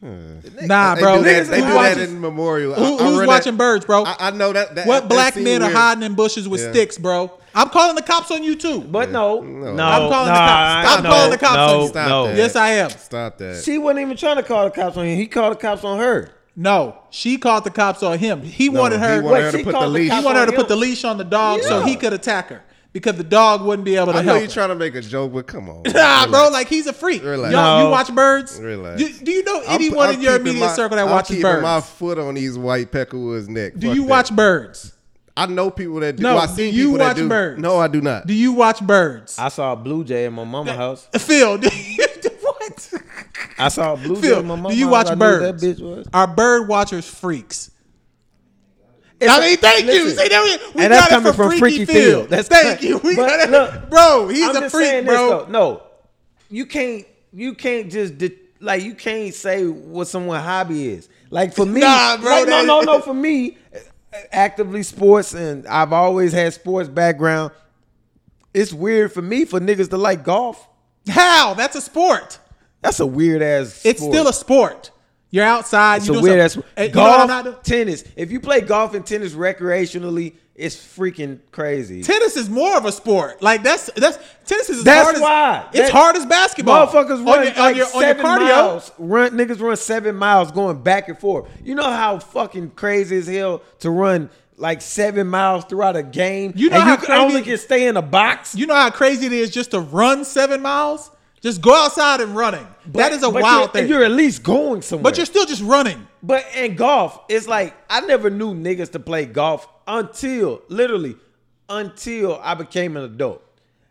Hmm. Nah, They bro. do that, they do watches- that in Memorial. Who- who's read watching that- birds, bro? I, I know that. that what that black seem men are hiding in bushes with Yeah. sticks, bro? I'm calling the cops on you too. But no, no, No. no, I'm calling the cops. I- Stop no, calling the cops on you. Stop no. that. yes, I am. Stop that. She wasn't even trying to call the cops on him. He called the cops on her. No, she called the cops on him. He No, wanted her. He wanted Wait, her to put the leash. He wanted her to on put the leash on the dog so he could attack her because the dog wouldn't be able to I know help. you're her. trying to make a joke, but come on. Nah, bro, like he's a freak. Relax. Y'all, No. you watch birds? Relax. Do, do you know I'm- anyone I'm in your immediate my- circle that I'm watches keeping birds? my foot on these white peckerwoods' neck. do Fuck you that. watch birds? I know people that do. No, I do see you people watch that do. birds? No, I do not. Do you watch birds? I saw a blue jay in my mama house. Phil, do you, what? I saw a blue Phil, my do you watch I knew who birds? That bitch was. Are bird watchers freaks? It's I mean, thank you. See, there we, we and got that's it coming from Freaky Phil. That's thank you. We got it. look, bro. He's I'm a freak, bro. This, no, you can't. You can't just like you can't say what someone's hobby is. Like for me, Nah, bro, like, no, no, no. For me, actively sports, and I've always had sports background. It's weird for me for niggas to like golf. How? That's a sport. That's a weird ass. It's still a sport. You're outside. It's you a weird ass. something. Hey, you know what I'm Golf, not tennis. If you play golf and tennis recreationally, it's freaking crazy. Tennis is more of a sport. Like that's that's tennis is as That's hard as why. it's That- hard as basketball. Motherfuckers On run your- on like your- on your seven cardio. miles. Run niggas run seven miles going back and forth. You know how fucking crazy as hell to run like seven miles throughout a game. You know and how you crazy- only can stay in a box. You know how crazy it is just to run seven miles? Just go outside and running. that is a But wild thing. You're at least going somewhere. but you're still just running. But in golf, it's like I never knew niggas to play golf until literally until I became an adult.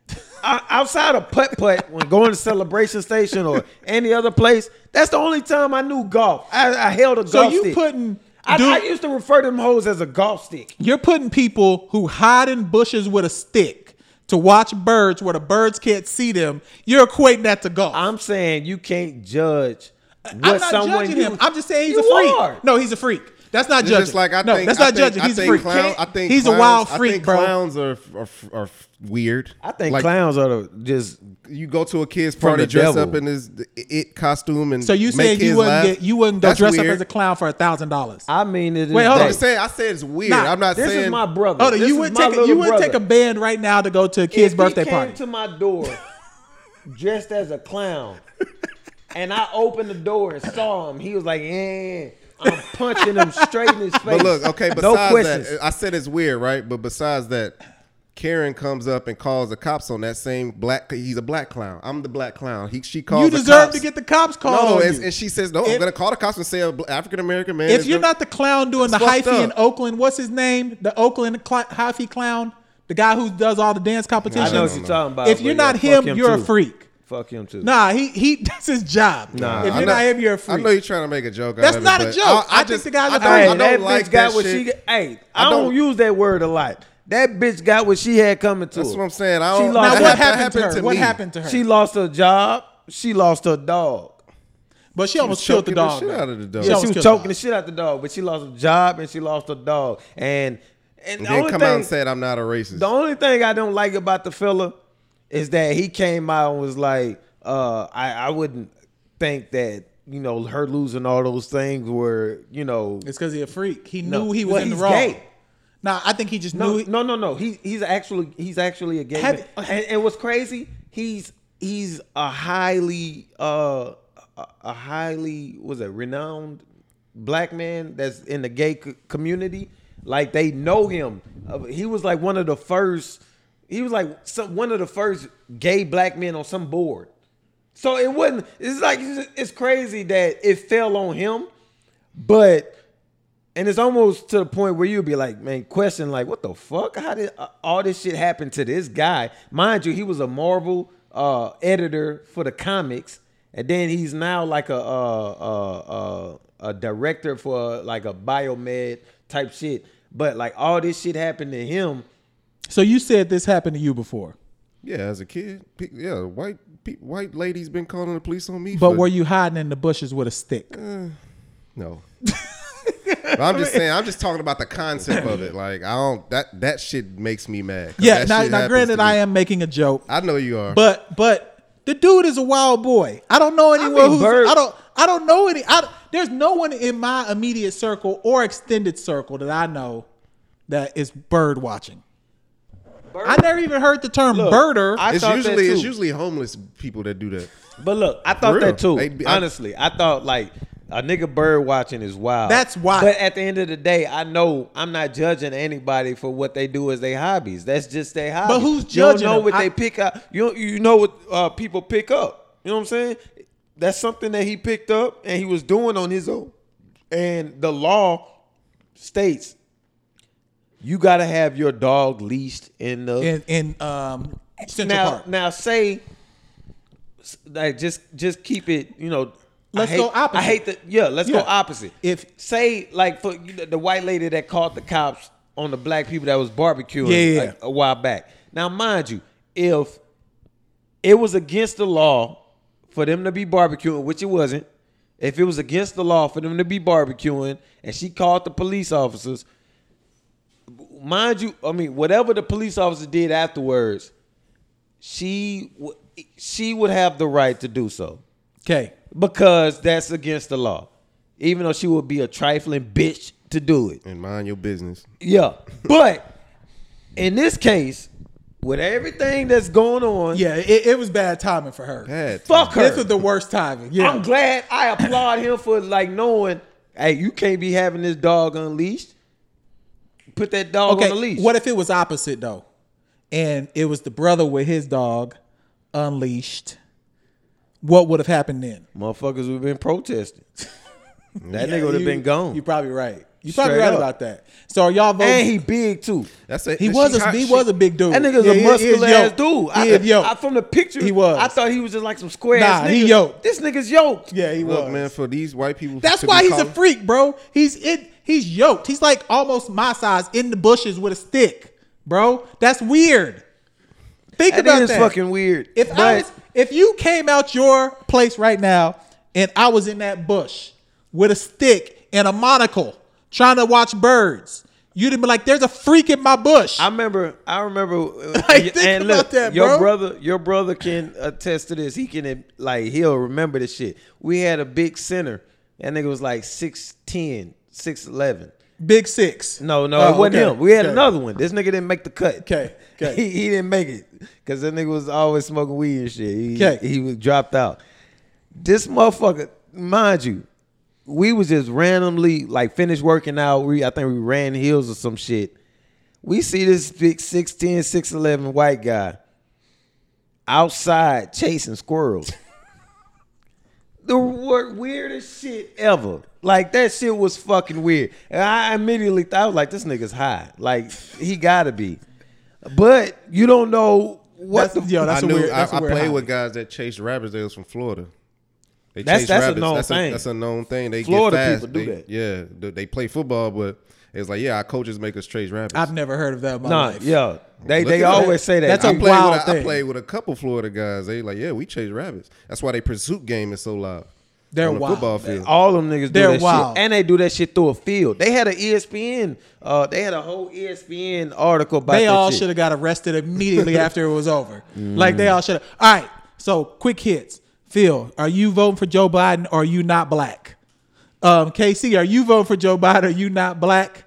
Outside of putt putt, when going to Celebration Station or any other place, that's the only time I knew golf. I, I held a golf stick. So you stick. putting I, dude- I used to refer to them hoes as a golf stick. You're putting people who hide in bushes with a stick to watch birds where the birds can't see them. You're equating that to golf. I'm saying you can't judge what I'm not someone judging you- I'm just saying he's a freak. are. No, he's a freak. That's not It's judging. just like I no, think that's not think- judging. I He's a think freak. clown- I think He's a clowns- wild I freak, think bro. Clowns are, are are weird. I think Like, clowns are the, just You go to a kid's party, dress devil. up in his it costume, and So you make said you wouldn't laugh? get you wouldn't go That's dress up as a clown for a thousand dollars. I mean it is. Wait, hold on. I'm saying. I said it's weird. Nah, I'm not This saying is my brother. Oh, no, This you wouldn't take a, you would brother. take a band right now to go to a kid's if birthday he came party. to my door dressed as a clown, and I opened the door and saw him, he was like, "Yeah." I'm punching him straight in his face. But look, okay. Besides questions. that, I said it's weird, right? But besides that, Karen comes up and calls the cops on that same black. He's a black clown. I'm the black clown. He she calls. you the deserve cops. to get the cops called No, on and, you. and she says no. If- I'm gonna call the cops and say an African American man. if you're gonna- not the clown doing the It's fucked hyphy in. Oakland, what's his name? The Oakland cl- hyphy clown, the guy who does all the dance I competitions. know I what don't you're talking about. if you're not fuck him, you're a freak. Fuck him too. Nah, he he that's his job. Nah. if I you're know- not him, you're a I freak. I know you're trying to make a joke. That's out of not it, a joke. I think the guy's I a don't, freak. I Hey, don't that like bitch got that what shit. she. Hey, I, I don't, don't- use that word a lot. That bitch got what she had coming to her. That's her. what I'm saying. I don't, lost- now what hap- happened to her? what me. happened to her? She lost her job. She lost her dog. but she almost was killed the choking the dog. shit though. out of the dog. She Yeah, almost she was killed choking the the shit out of the dog, but she lost her job and she lost her dog. And and, And the then only come thing, out and said I'm not a racist. the only thing I don't like about the fella is that he came out and was like, uh, I, I wouldn't think that, you know, her losing all those things were, you know, It's because he a freak. He No, knew he well, wasn't he's wrong. gay. Nah, I think he just No, knew. No, no, no. He he's actually he's actually a gay Have- man. And, and what's crazy? He's he's a highly uh a, a highly was it renowned black man that's in the gay co- community. Like they know him. Uh, he was like one of the first. He was like some one of the first gay black men on some board. So it wasn't. It's like it's crazy that it fell on him, but and it's almost to the point where you'd be like, man, question like, what the fuck? How did uh, all this shit happen to this guy? Mind you, he was a Marvel uh, editor for the comics, and then he's now like a uh, uh, uh, a director for like a biomed type shit. But like all this shit happened to him. so you said this happened to you before, Yeah, as a kid, yeah, white pe- white ladies been calling the police on me. but for, were you hiding in the bushes with a stick? no? But I'm just saying. I'm just talking about the concept of it. Like I don't that that shit makes me mad. yeah. Now, now granted. I am making a joke, I know you are. but but the dude is a wild boy. I don't know anyone mean, who's. Bird- I don't. I don't know any. I, there's no one in my immediate circle or extended circle that I know that is bird watching. I never even heard the term Look, birder. I it's usually it's usually homeless people that do that. But look, I thought that too. They- I- Honestly, I thought like a nigga bird watching is wild. That's wild. But at the end of the day, I know I'm not judging anybody for what they do as their hobbies. That's just their hobby. But who's judging? You know them? what I- they pick up. You you know what uh, people pick up. You know what I'm saying? That's something that he picked up and he was doing on his own. And the law states you got to have your dog leashed in the in in um, Central now, Park. now say, like, just just keep it. You know, Let's hate, go opposite. I hate the yeah. Let's Yeah. go opposite. If- say like for the white lady that called the cops on the black people that was barbecuing Yeah, yeah, like, a while back. Now, mind you, if it was against the law for them to be barbecuing, which it wasn't. If it was against the law for them to be barbecuing, and she called the police officers, mind you, I mean, whatever the police officer did afterwards, she she would have the right to do so Okay. Because that's against the law. Even though she would be a trifling bitch to do it. And mind your business. Yeah. But in this case, with everything that's going on, Yeah, it, it was bad timing for her. Bad. fuck her. This was the worst timing. Yeah. I'm glad I applaud him for like knowing, hey, you can't be having this dog unleashed. Put that dog on the leash. What if it was opposite though, and it was the brother with his dog unleashed? What would have happened then? Motherfuckers would have been protesting. that nigga would have been gone. You're probably right. You're probably right up. about that. So are y'all voting? and he big too. That's it. he was a, hot- he she- was a big dude. That nigga's Yeah, a he- he is muscular ass dude. I, He is yoked. I- from the picture, He was. I thought he was just like some square Nah, ass he yoked. This nigga's yoked. yeah, he Look, was. man, for these white people. That's to why be he's a freak, bro. He's it. He's yoked. He's like almost my size in the bushes with a stick, bro. That's weird. Think That about is that. fucking weird. If I was, if you came out your place right now and I was in that bush with a stick and a monocle trying to watch birds. You'd have been like, "There's a freak in my bush." I remember. I remember. Uh, like, think about that, your brother, your brother can attest to this. He can like he'll remember this shit. We had a big center. That nigga was like 6'10", 6'11". Big six. No, no, Oh, it wasn't okay. him. We had Okay. another one. This nigga didn't make the cut. Okay, okay. he, he didn't make it because that nigga was always smoking weed and shit. He, Okay. he was dropped out. This motherfucker, mind you, we was just randomly like finished working out. We I think we ran hills or some shit. We see this big 6'10", 6'11 white guy outside chasing squirrels. the weirdest shit ever. Like that shit was fucking weird. And I immediately thought I was like, this nigga's high. Like he gotta be. But you don't know what That's- the yo, that's I a knew. weird- I, that's a I weird played hobby. with guys that chased rabbits. They was from Florida. They That's- chase that's a known that's thing. A, that's a known thing. They Florida get fast. people do They- that. Yeah, they, they play football, but it's like, yeah, our coaches make us chase rabbits. I've never heard of that in my Nah, life. yeah. They Look they always that. say that. That's I a You- played, wild with a, I thing. played with a couple Florida guys. They like, yeah, we chase rabbits. That's why they pursuit game is so loud. They're on the wild. football field. all them niggas They're that wild. shit. And they do that shit through a field. They had an ESPN, uh, they had a whole ESPN article about They that all should have got arrested immediately after it was over. Mm. Like they all should have. All right. So quick hits. Phil, are you voting for Joe Biden or are you not black? Um, KC, are you voting for Joe Biden or are you not black?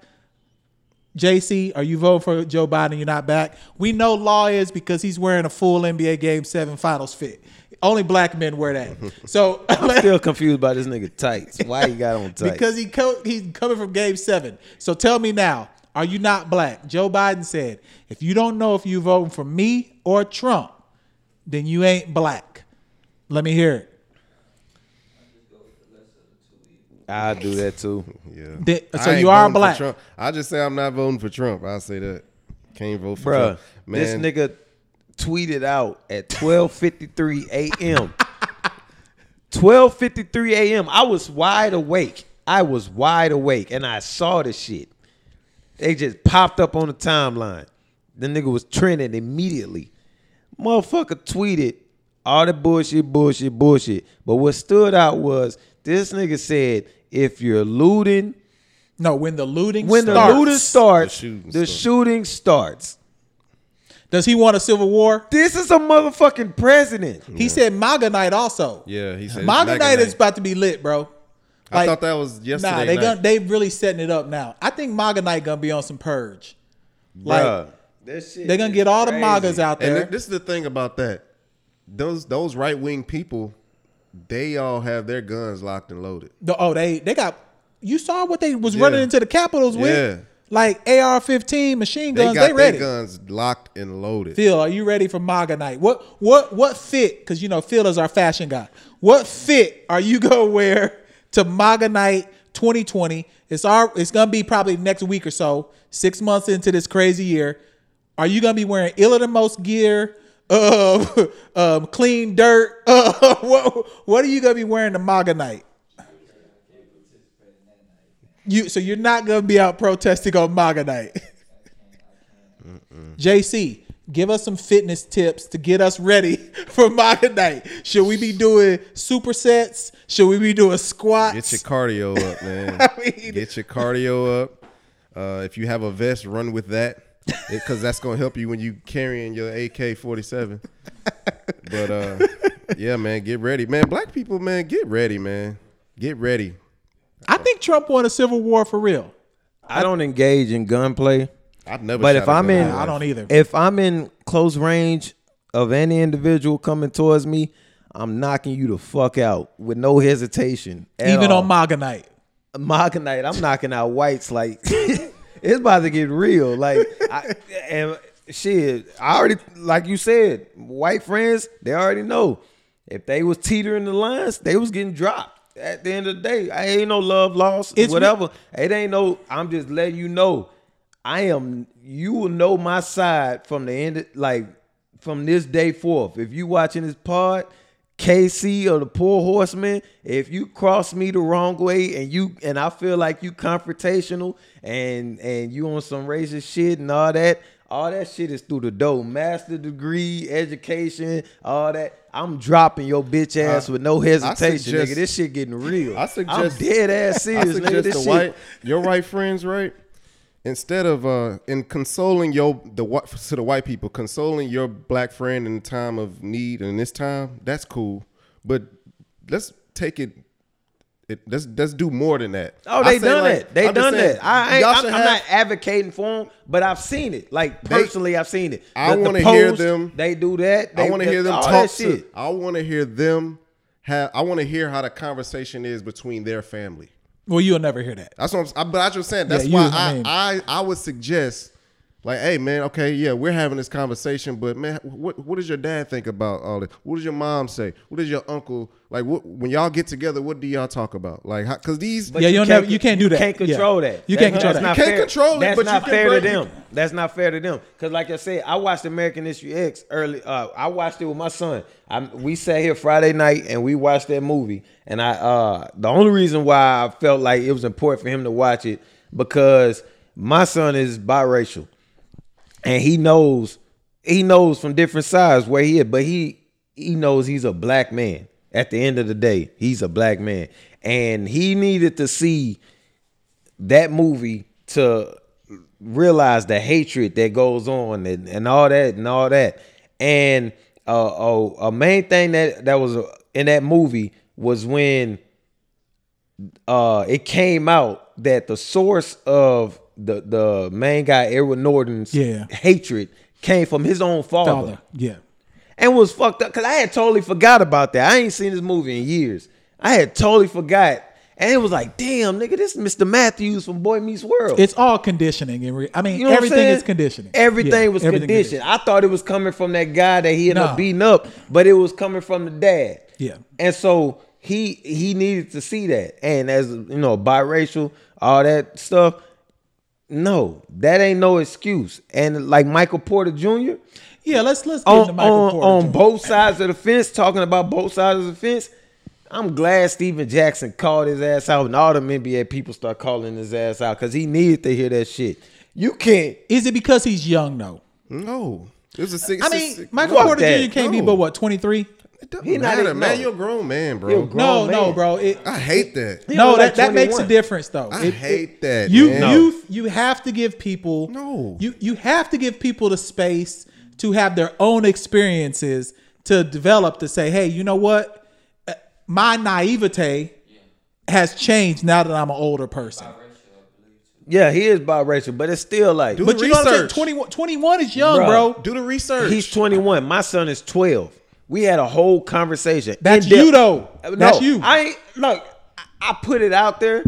JC, are you voting for Joe Biden? You're not back. We know Law is because he's wearing a full NBA Game Seven Finals fit. Only black men wear that. So I'm still confused by this nigga tights. Why he got on tights? because he co- he's coming from Game Seven. So tell me now, are you not black? Joe Biden said, if you don't know if you're voting for me or Trump, then you ain't black. Let me hear it. I'll do that too. Yeah. Th- I so ain't you are black. Trump. I just say I'm not voting for Trump. I say that. Can't vote for Bruh, Trump. this nigga tweeted out at 12:53 a.m. 12:53 a.m. I was wide awake. I was wide awake and I saw the shit. They just popped up on the timeline. The nigga was trending immediately. Motherfucker tweeted all the bullshit, bullshit, bullshit. But what stood out was this nigga said, if you're looting, No, when the looting when starts, the looting starts, The shooting the starts. shooting starts. does he want a civil war? This is a motherfucking president. He said MAGA night also. Yeah, he said MAGA MAGA night night. is about to be lit, bro. I thought that was yesterday. Nah, they night. gonna, they really setting it up now. I think MAGA night gonna be on some purge. Like Bruh, this shit they're gonna get all the. MAGAs out there. th- this is the thing about that. Those those right wing people, they all have their guns locked and loaded. The- oh, they they got. You saw what they was Yeah. running into the Capitols with, Yeah. like AR-15 machine They guns. got They, ready. their guns locked and loaded. Phil, are you ready for MAGA night? What what what fit? Because you know Phil is our fashion guy. What fit are you gonna wear to MAGA night 2020? It's our. It's gonna be probably next week or so. Six months into this crazy year, are you gonna be wearing iller the most gear? Uh, um, clean dirt. Uh, what what are you gonna be wearing to MAGA night? You so you're not gonna be out protesting on MAGA night. JC, give us some fitness tips to get us ready for MAGA night. Should we be doing supersets? Should we be doing squats? Get your cardio up, man. mean- Get your cardio up. Uh, if you have a vest, run with that because that's gonna help you when you carrying your AK forty seven. But uh, yeah, man, get ready, man. Black people, man, get ready, man. Get ready. I think Trump won a civil war for real. I don't engage in gunplay, I've never. but if I'm in, I don't either. If I'm in close range of any individual coming towards me, I'm knocking you the fuck out with no hesitation. Even all. on MAGA night. Maga night, I'm knocking out whites like it's about to get real. Like I, and shit, I already like you said, white friends, they already know. If they was teetering the lines, they was getting dropped. At the end of the day, I ain't no love lost, It's- whatever. it ain't no. I'm just letting you know. I am. You will know my side from the end. Of, like from this day forth. If you watching this pod, KC or the Pour Horsemen, if you cross me the wrong way and you and I feel like you confrontational and and you on some racist shit and all that, all that shit is through the door. Master degree, education, all that. I'm dropping your bitch ass with no hesitation, suggest- nigga. This shit getting real. I suggest I'm dead ass I serious, nigga. This the shit. white, your white friends, right? Instead of uh, in consoling your the white to the white people, consoling your black friend in the time of need and this time, that's cool. But let's take it. It let's let's do more than that. Oh, they done like, that. They I'm done saying, that. I ain't, I'm, should I'm not advocating for them, but I've seen it. Like They- personally, I've seen it. I The- the wanna hear them- They do that. They, I want to hear them talk. To, shit. I want to hear them have. I want to hear how the conversation is between their family. Well, you'll never hear that. That's what I'm. I- But I just saying. That's Yeah, why I I, mean- I I would suggest, like, hey man, okay, yeah, we're having this conversation, but man, what what does your dad think about all this? What does your mom say? What does your uncle like? What when y'all get together, what do y'all talk about? Like, because these. But Yeah, you'll never- you can't do that. You can't Yeah. control that. You That- can't control that. not You can't fair. control it, That's but you not can fair to them. That's not fair to them. Cause like I said, I watched American History X early. Uh, I watched it with my son. I, we sat here Friday night and we watched that movie. And I, uh, the only reason why I felt like it was important for him to watch it because my son is biracial, and he knows he knows from different sides where he is, but he he knows he's a black man. At the end of the day, he's a black man, and he needed to see that movie to realize the hatred that goes on and, and all that and all that. And uh, a, a main thing that that was in that movie was when uh, it came out that the source of the the main guy Edward Norton's Yeah. hatred came from his own father, Father. Yeah. and was fucked up because I had totally forgot about that. I ain't seen this movie in years. I had totally forgot, and it was like, damn, nigga, this is Mr. Matthews from Boy Meets World. It's all conditioning. In re- I mean, You know everything is conditioning. Everything Yeah, was everything conditioned. I thought it was coming from that guy that he ended No. up beating up, but it was coming from the dad. Yeah. And so he he needed to see that. And as you know, biracial, all that stuff. No, that ain't no excuse. And like Michael Porter Jr. Yeah, let's let's get on into Michael on, Porter. on Jr. both sides of the fence, talking about both sides of the fence. I'm glad Stephen Jackson called his ass out, and all the NBA people start calling his ass out because he needed to hear that shit. You can't. Is it because he's young though? no, it was a six. I mean, six- Michael Porter that. Jr. can't be but what twenty three. It doesn't He matter, even- man. no. You're a grown man, bro. grown No, no, bro. It, I hate that. He no, that, like that makes a difference though. I It- hate that. you man. you you have to give people No. you you have to give people the space to have their own experiences to develop to say hey you know what Uh, my naivete has changed now that i'm an older person Yeah, he is biracial, but it's still like. Do but the you know what i'm saying research. 21, 21 is young Bruh. bro Do the research. He's 21. My son is 12. We had a whole conversation. That's you, though. No, That's you. I ain't look. I- I put it out there,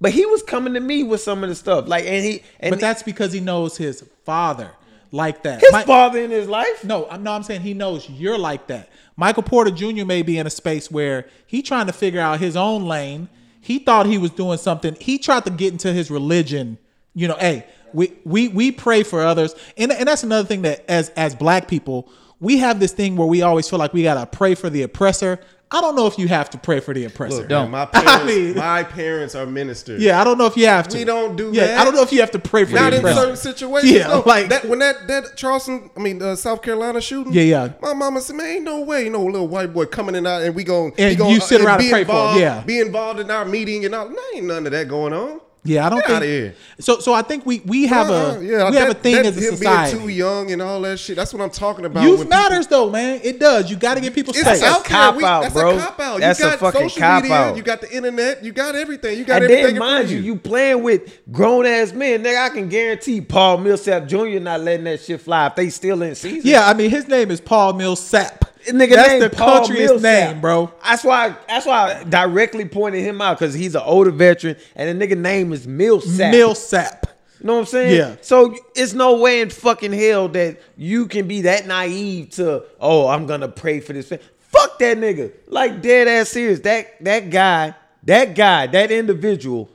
but he was coming to me with some of the stuff. Like, and he and but that's because he knows his father like that his My- father in his life. No, I'm no, I'm saying he knows you're like that. Michael Porter Jr. may be in a space where he trying to figure out his own lane. He thought he was doing something. He tried to get into his religion. You know, hey, we we we pray for others, and and that's another thing that as as black people we have this thing where we always feel like we gotta pray for the oppressor. I don't know if you have to pray for the oppressor. Look, man, my parents, I mean- my parents are ministers. yeah, I don't know if you have to. We don't do yeah, that. I don't know if you have to pray for Not the in certain situations. Yeah, no. like- that when that that Charleston, I mean uh, South Carolina shooting. Yeah, yeah. My mama said, "Man, ain't no way, no little white boy coming in out and we going And you sit around and pray for him, yeah. be involved in our meeting and all. There ain't none of that going on. Yeah, I don't Get think. outta here. So, so I think we we have a uh, yeah, we have a thing that as a him society. being too young and all that shit. That's what I'm talking about. Youth when people- matters though, man. It does. You got to give people It's space. out there. cop We- out, that's bro. a cop out. That's you a got fucking social cop media. out. You got the internet. You got everything. You got And everything. then, mind you, you playing with grown ass men. Nigga, I can guarantee Paul Millsap Jr. not letting that shit fly if they still in season. Yeah, I mean his name is Paul Millsap. Nigga That's the Millsap. name, bro. That's why. That's why I directly pointed him out because he's an older veteran, and the nigga name is Millsap. Millsap. You know what I'm saying? Yeah. So it's no way in fucking hell that you can be that naive to, oh, I'm gonna pray for this. fa-" Fuck that nigga. Like dead ass serious. That that guy, that guy, that individual.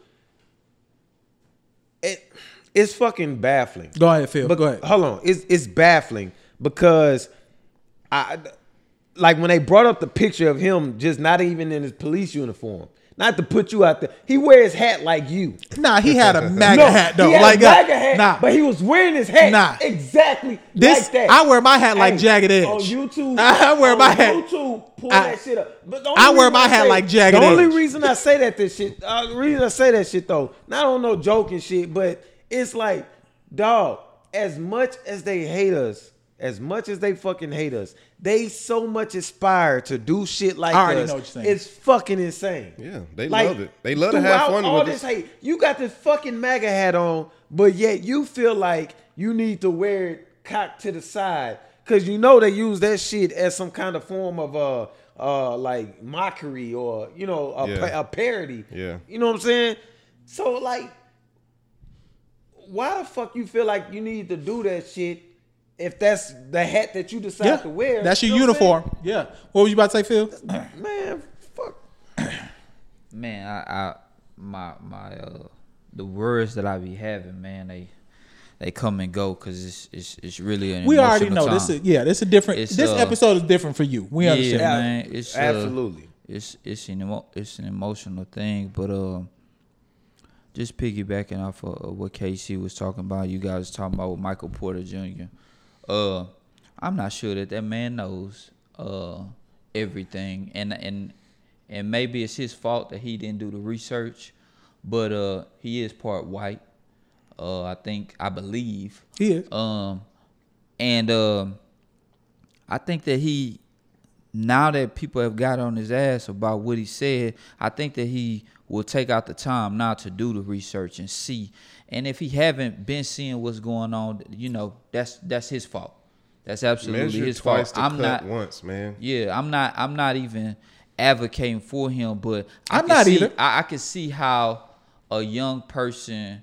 It it's fucking baffling. Go ahead, Phil. But Go ahead. hold on, it's it's baffling because I like when they brought up the picture of him just not even in his police uniform. Not to put you out there. He wears his hat like you. Nah, he had a MAGA No, hat though. He had like a. MAGA hat, Nah, but he was wearing his hat Nah. exactly This- like that. I wear my hat like Jagged Edge. On YouTube, I wear on my hat- YouTube, pull I- that shit up. But the I wear my hat say- like Jagged Edge. The only Edge. reason I say that this shit, uh, the reason I say that shit though, not on no joking shit, but it's like, dog. As much as they hate us, as much as they fucking hate us, they so much aspire to do shit like I already us. know what you're saying. It's fucking insane. Yeah, they love it. They love to have throughout fun all with this it. hate. You got this fucking MAGA hat on, but yet you feel like you need to wear it cocked to the side because you know they use that shit as some kind of form of uh uh like mockery or you know a, Yeah. pa- a parody. Yeah. you know what I'm saying. So like, why the fuck you feel like you need to do that shit? If that's the hat that you decide yeah, to wear, that's your You know what uniform. Yeah. What were you about to say, Phil? man. Fuck. man, I, I my my uh the words that I be having, man, they they come and go because it's it's it's really an We already know emotional this. Is, yeah, this is different. It's, this uh, episode is different for you. We yeah, understand. man. It's uh, Absolutely. It's it's an emo- it's an emotional thing, but um, just piggybacking off of, of what KC was talking about, you guys talking about with Michael Porter Jr. Uh, I'm not sure that that man knows uh everything, and and and maybe it's his fault that he didn't do the research, but uh, he is part white. Uh, I think I believe He is. um, and um, I think that he, now that people have got on his ass about what he said, I think that he will take out the time now to do the research and see. And if he haven't been seeing what's going on, you know, that's that's his fault. That's absolutely Measure his twice fault. to I'm cut not. once, man. Yeah, I'm not. I'm not even advocating for him, but I I'm can not see, either. I, I can see how a young person,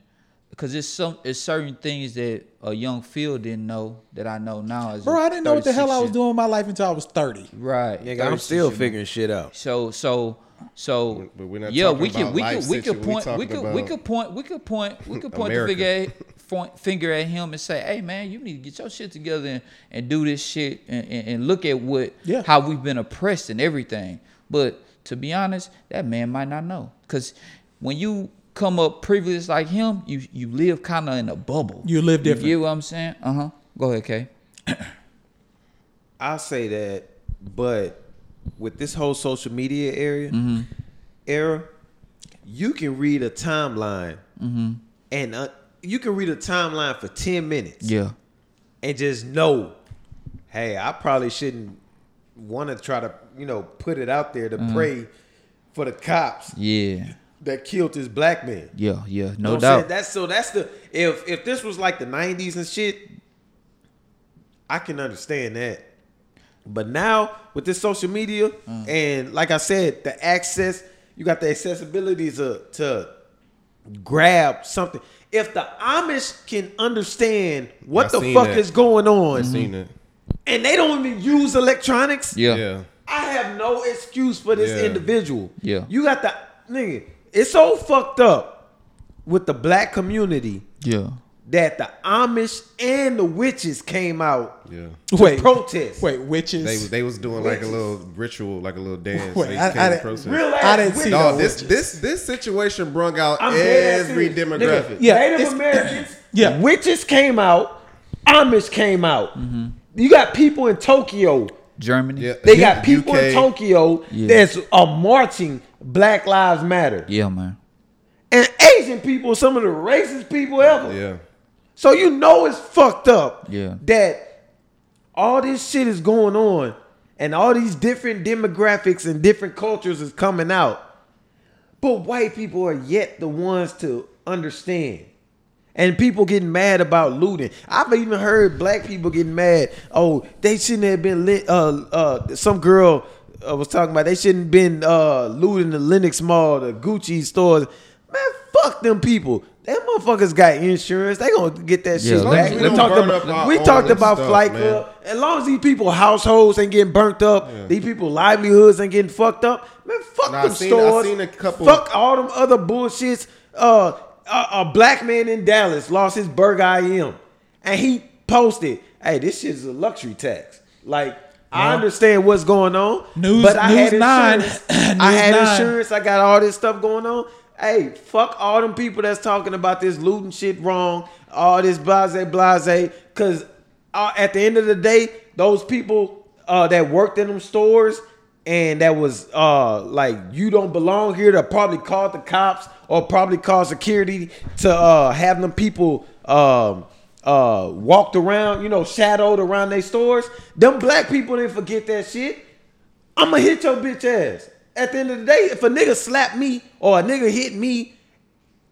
because it's some, it's certain things that a young Phil didn't know that I know now. As Bro, I didn't know what the hell I was doing in my life until I was 30. Right, Nigga, I'm still figuring shit out. So so so But we're not yeah, we could about we life could we could point we could we could point we could point we could point the America. finger at point, finger at him and say, "Hey man, you need to get your shit together and, and do this shit and, and, and look at what Yeah. how we've been oppressed and everything." But to be honest, that man might not know because when you come up privileged like him, you you live kind of in a bubble. You live different. You get what I'm saying? Uh huh. Go ahead, Kay. I'll say that, but with this whole social media area Mm-hmm. era, you can read a timeline, Mm-hmm. and uh, you can read a timeline for ten minutes, Yeah. and just know, hey, I probably shouldn't want to try to, you know, put it out there to Mm-hmm. pray for the cops Yeah. that killed this black man. Yeah. Yeah. You know No doubt. That's so that's the if if this was like the '90s and shit, I can understand that. But now with this social media Mm. and like I said, the access, you got the accessibility to to grab something. If the Amish can understand what I the fuck that. is going on, seen it. and they don't even use electronics, Yeah. Yeah. I have no excuse for this Yeah. individual. Yeah. You got the nigga. It's so fucked up with the black community Yeah. That the Amish and the witches came out Yeah. Wait, protest. wait, witches. They was they was doing like a little ritual, like a little dance. Wait, They I- came I didn't- Real ass I didn't witches. see No, No, this witches. this this situation brung out I'm dead ass every demographic. Nigga, Yeah, Native it's- Americans. Yeah. Witches came out. Amish came out. Mm-hmm. You got people in Tokyo. Germany. Yeah. They got people UK. in Tokyo Yeah. that's uh, marching Black Lives Matter. Yeah, man. And Asian people, some of the racist people ever. Yeah. So you know it's fucked up. Yeah. That all this shit is going on and all these different demographics and different cultures is coming out. But white people are yet the ones to understand. And people getting mad about looting. I've even heard black people getting mad. Oh, they shouldn't have been lit. Uh, uh, some girl uh, was talking about they shouldn't have been uh, looting the Lenox Mall, the Gucci stores. Man, fuck them people. Them motherfuckers got insurance. They gonna get that Yeah, shit back. as we We don't talked about, we talked about stuff, Flight man. Club. As long as these people households ain't getting burnt up, these people livelihoods ain't getting fucked up. Man, fuck Nah, I them seen- I stores. seen a couple- Fuck all them other bullshits. Uh, a, a black man in Dallas lost his Burger IM, and he posted, "Hey, this shit is a luxury tax. Like I understand what's going on. News- but I News had nine. insurance. I had nine. insurance. I got all this stuff going on. Hey, fuck all them people that's talking about this looting shit wrong. All this blase blase. Cause uh, at the end of the day, those people uh, that worked in them stores and that was uh like you don't belong here to probably call the cops or probably call security to uh have them people um uh walked around, you know, shadowed around their stores. Them black people didn't forget that shit. I'ma hit your bitch ass. At the end of the day, if a nigga slap me or a nigga hit me,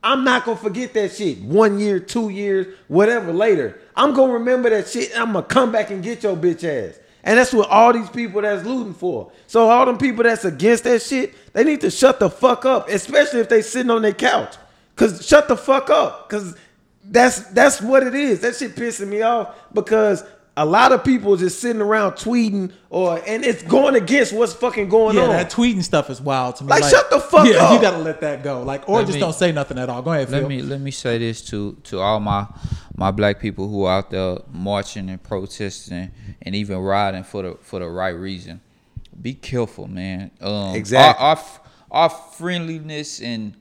I'm not gonna forget that shit. One year, two years, whatever later. I'm gonna remember that shit. and I'm gonna come back and get your bitch ass. And that's what all these people that's looting for. So all them people that's against that shit, they need to shut the fuck up, especially if they sitting on their couch. Cause shut the fuck up. Cause that's that's what it is. That shit pissing me off because a lot of people just sitting around tweeting or and it's going against what's fucking going Yeah, on. that tweeting stuff is wild to me. Like, shut the fuck yeah, up. you gotta let that go. Like, or Let just me- don't say nothing at all. Go ahead, let Phil. me let me say this to to all my my black people who are out there marching and protesting and even riding for the for the right reason. Be careful, man. Um, Exactly. Our, our our friendliness and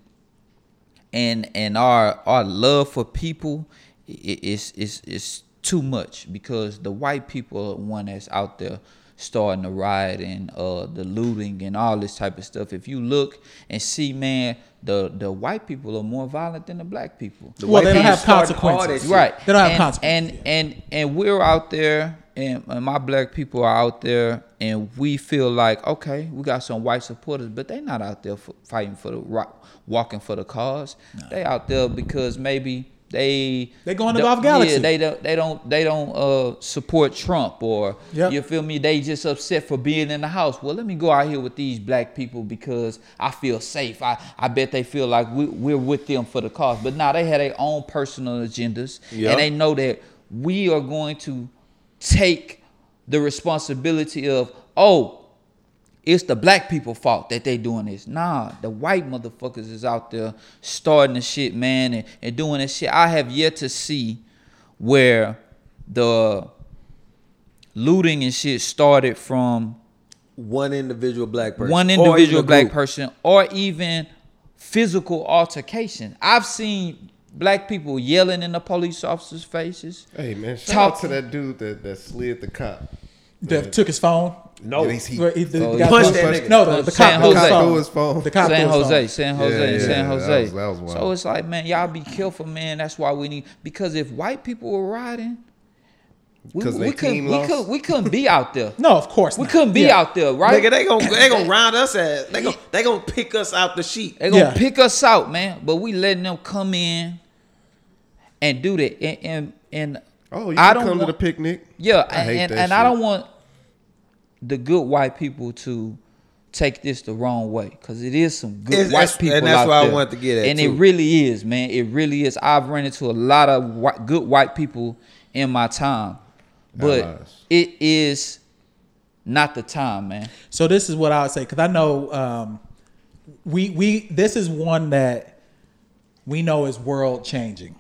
and and our our love for people i- i- is is is too much because the white people are one that's out there starting the riot and uh the looting and all this type of stuff. If you look and see, man, the the white people are more violent than the black people. well, they don't have starting all that consequences. Right. They don't have and, consequences. And and and we're out there, and, and my black people are out there, and we feel like okay, we got some white supporters, but they not out there for, fighting for the rock, walking for the cause. They out there because maybe they They going to Golf Galaxy. Yeah, they don't they don't they don't uh, support Trump or Yep. you feel me. They just upset for being in the house. Well, let me go out here with these black people because I feel safe. I, I bet they feel like we, we're with them for the cause. But now they have their own personal agendas, Yep. and they know that we are going to take the responsibility of oh it's the black people fault that they doing this. Nah, the white motherfuckers is out there starting the shit, man, and, and doing this shit. I have yet to see where the looting and shit started from One individual black person. one Or even individual a black person or even physical altercation. I've seen black people yelling in the police officers' faces. Hey man, shout Talk- out to that dude that, that slid the cop. That took his phone. No. Yeah, he's- he- he- the Oh, guy punched that. No, the, the San cop threw his Jose. phone. Threw his phone. The cop San his Jose, phone. San Jose, Yeah, and yeah, San that Jose. was- that was wild. So it's like, man, y'all be careful, man. That's why we need because if white people were riding, we, 'Cause we they couldn't we, could, we couldn't be out there. No, of course We not. couldn't be Yeah. out there, right? Nigga, they gonna they gonna round us at they gonna they gonna pick us out the sheet. They gonna Yeah. pick us out, man. But we letting them come in and do that. And and, and Oh, you I don't come to the picnic. Yeah, I hate and, that and I don't want the good white people to take this the wrong way because it is some good It's- white that's- people and that's out what I there. wanted to get at, and too. it really is, man. It really is. I've run into a lot of white, good white people in my time, but Allies. it is not the time, man. So this is what I would say because I know um, we we this is one that we know is world changing.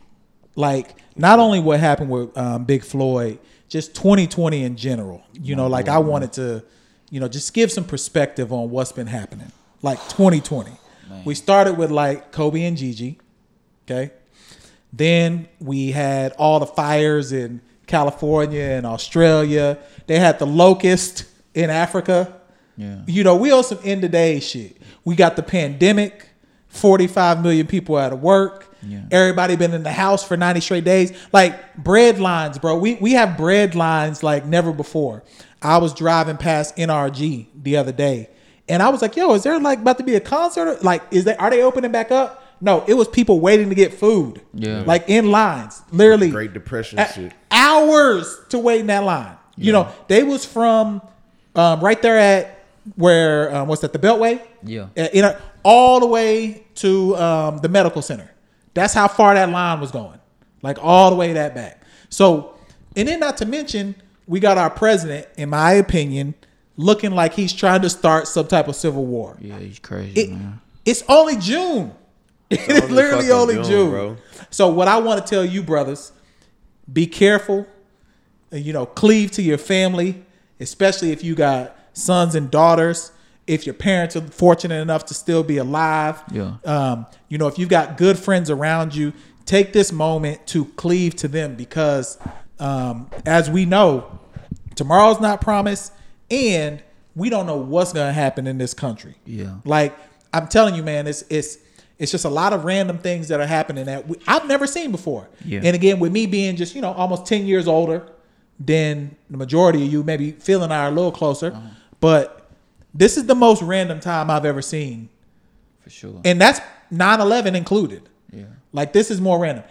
Like not only what happened with um, Big Floyd, just 2020 in general. You know, like I wanted to, you know, just give some perspective on what's been happening. Like 2020, we started with like Kobe and Gigi. Okay, then we had all the fires in California and Australia. They had the locust in Africa. Yeah. You know, we owe some end of day shit. We got the pandemic, 45 million people out of work. Yeah. Everybody been in the house for 90 straight days. Like bread lines, bro. We we have bread lines like never before. I was driving past NRG the other day and I was like, yo, is there like about to be a concert? Like, is they are they opening back up? No, it was people waiting to get food. Yeah. Like in lines. Literally Great Depression a- shit. hours to wait in that line. You know, they was from um, right there at where um, what's that? The Beltway. Yeah. Uh, you know, all the way to um, the medical center. That's how far that line was going, like all the way that back. So, and then not to mention, we got our president, in my opinion, looking like he's trying to start some type of civil war. Yeah, he's crazy, It, man. it's only June. It's only literally only June, June. bro. So what I want to tell you, brothers, be careful. uh, You know, cleave to your family. especially if you got sons and daughters. If your parents are fortunate enough to still be alive, Yeah. um, you know, if you've got good friends around you, take this moment to cleave to them because, um, as we know, tomorrow's not promised, and we don't know what's going to happen in this country. Yeah. Like I'm telling you, man, it's it's it's just a lot of random things that are happening that we, I've never seen before. Yeah. And again, with me being just you know almost ten years older than the majority of you, maybe Phil and I are a little closer, Uh-huh. but this is the most random time I've ever seen, For sure. and that's 9/11 included. yeah. Like this is more random.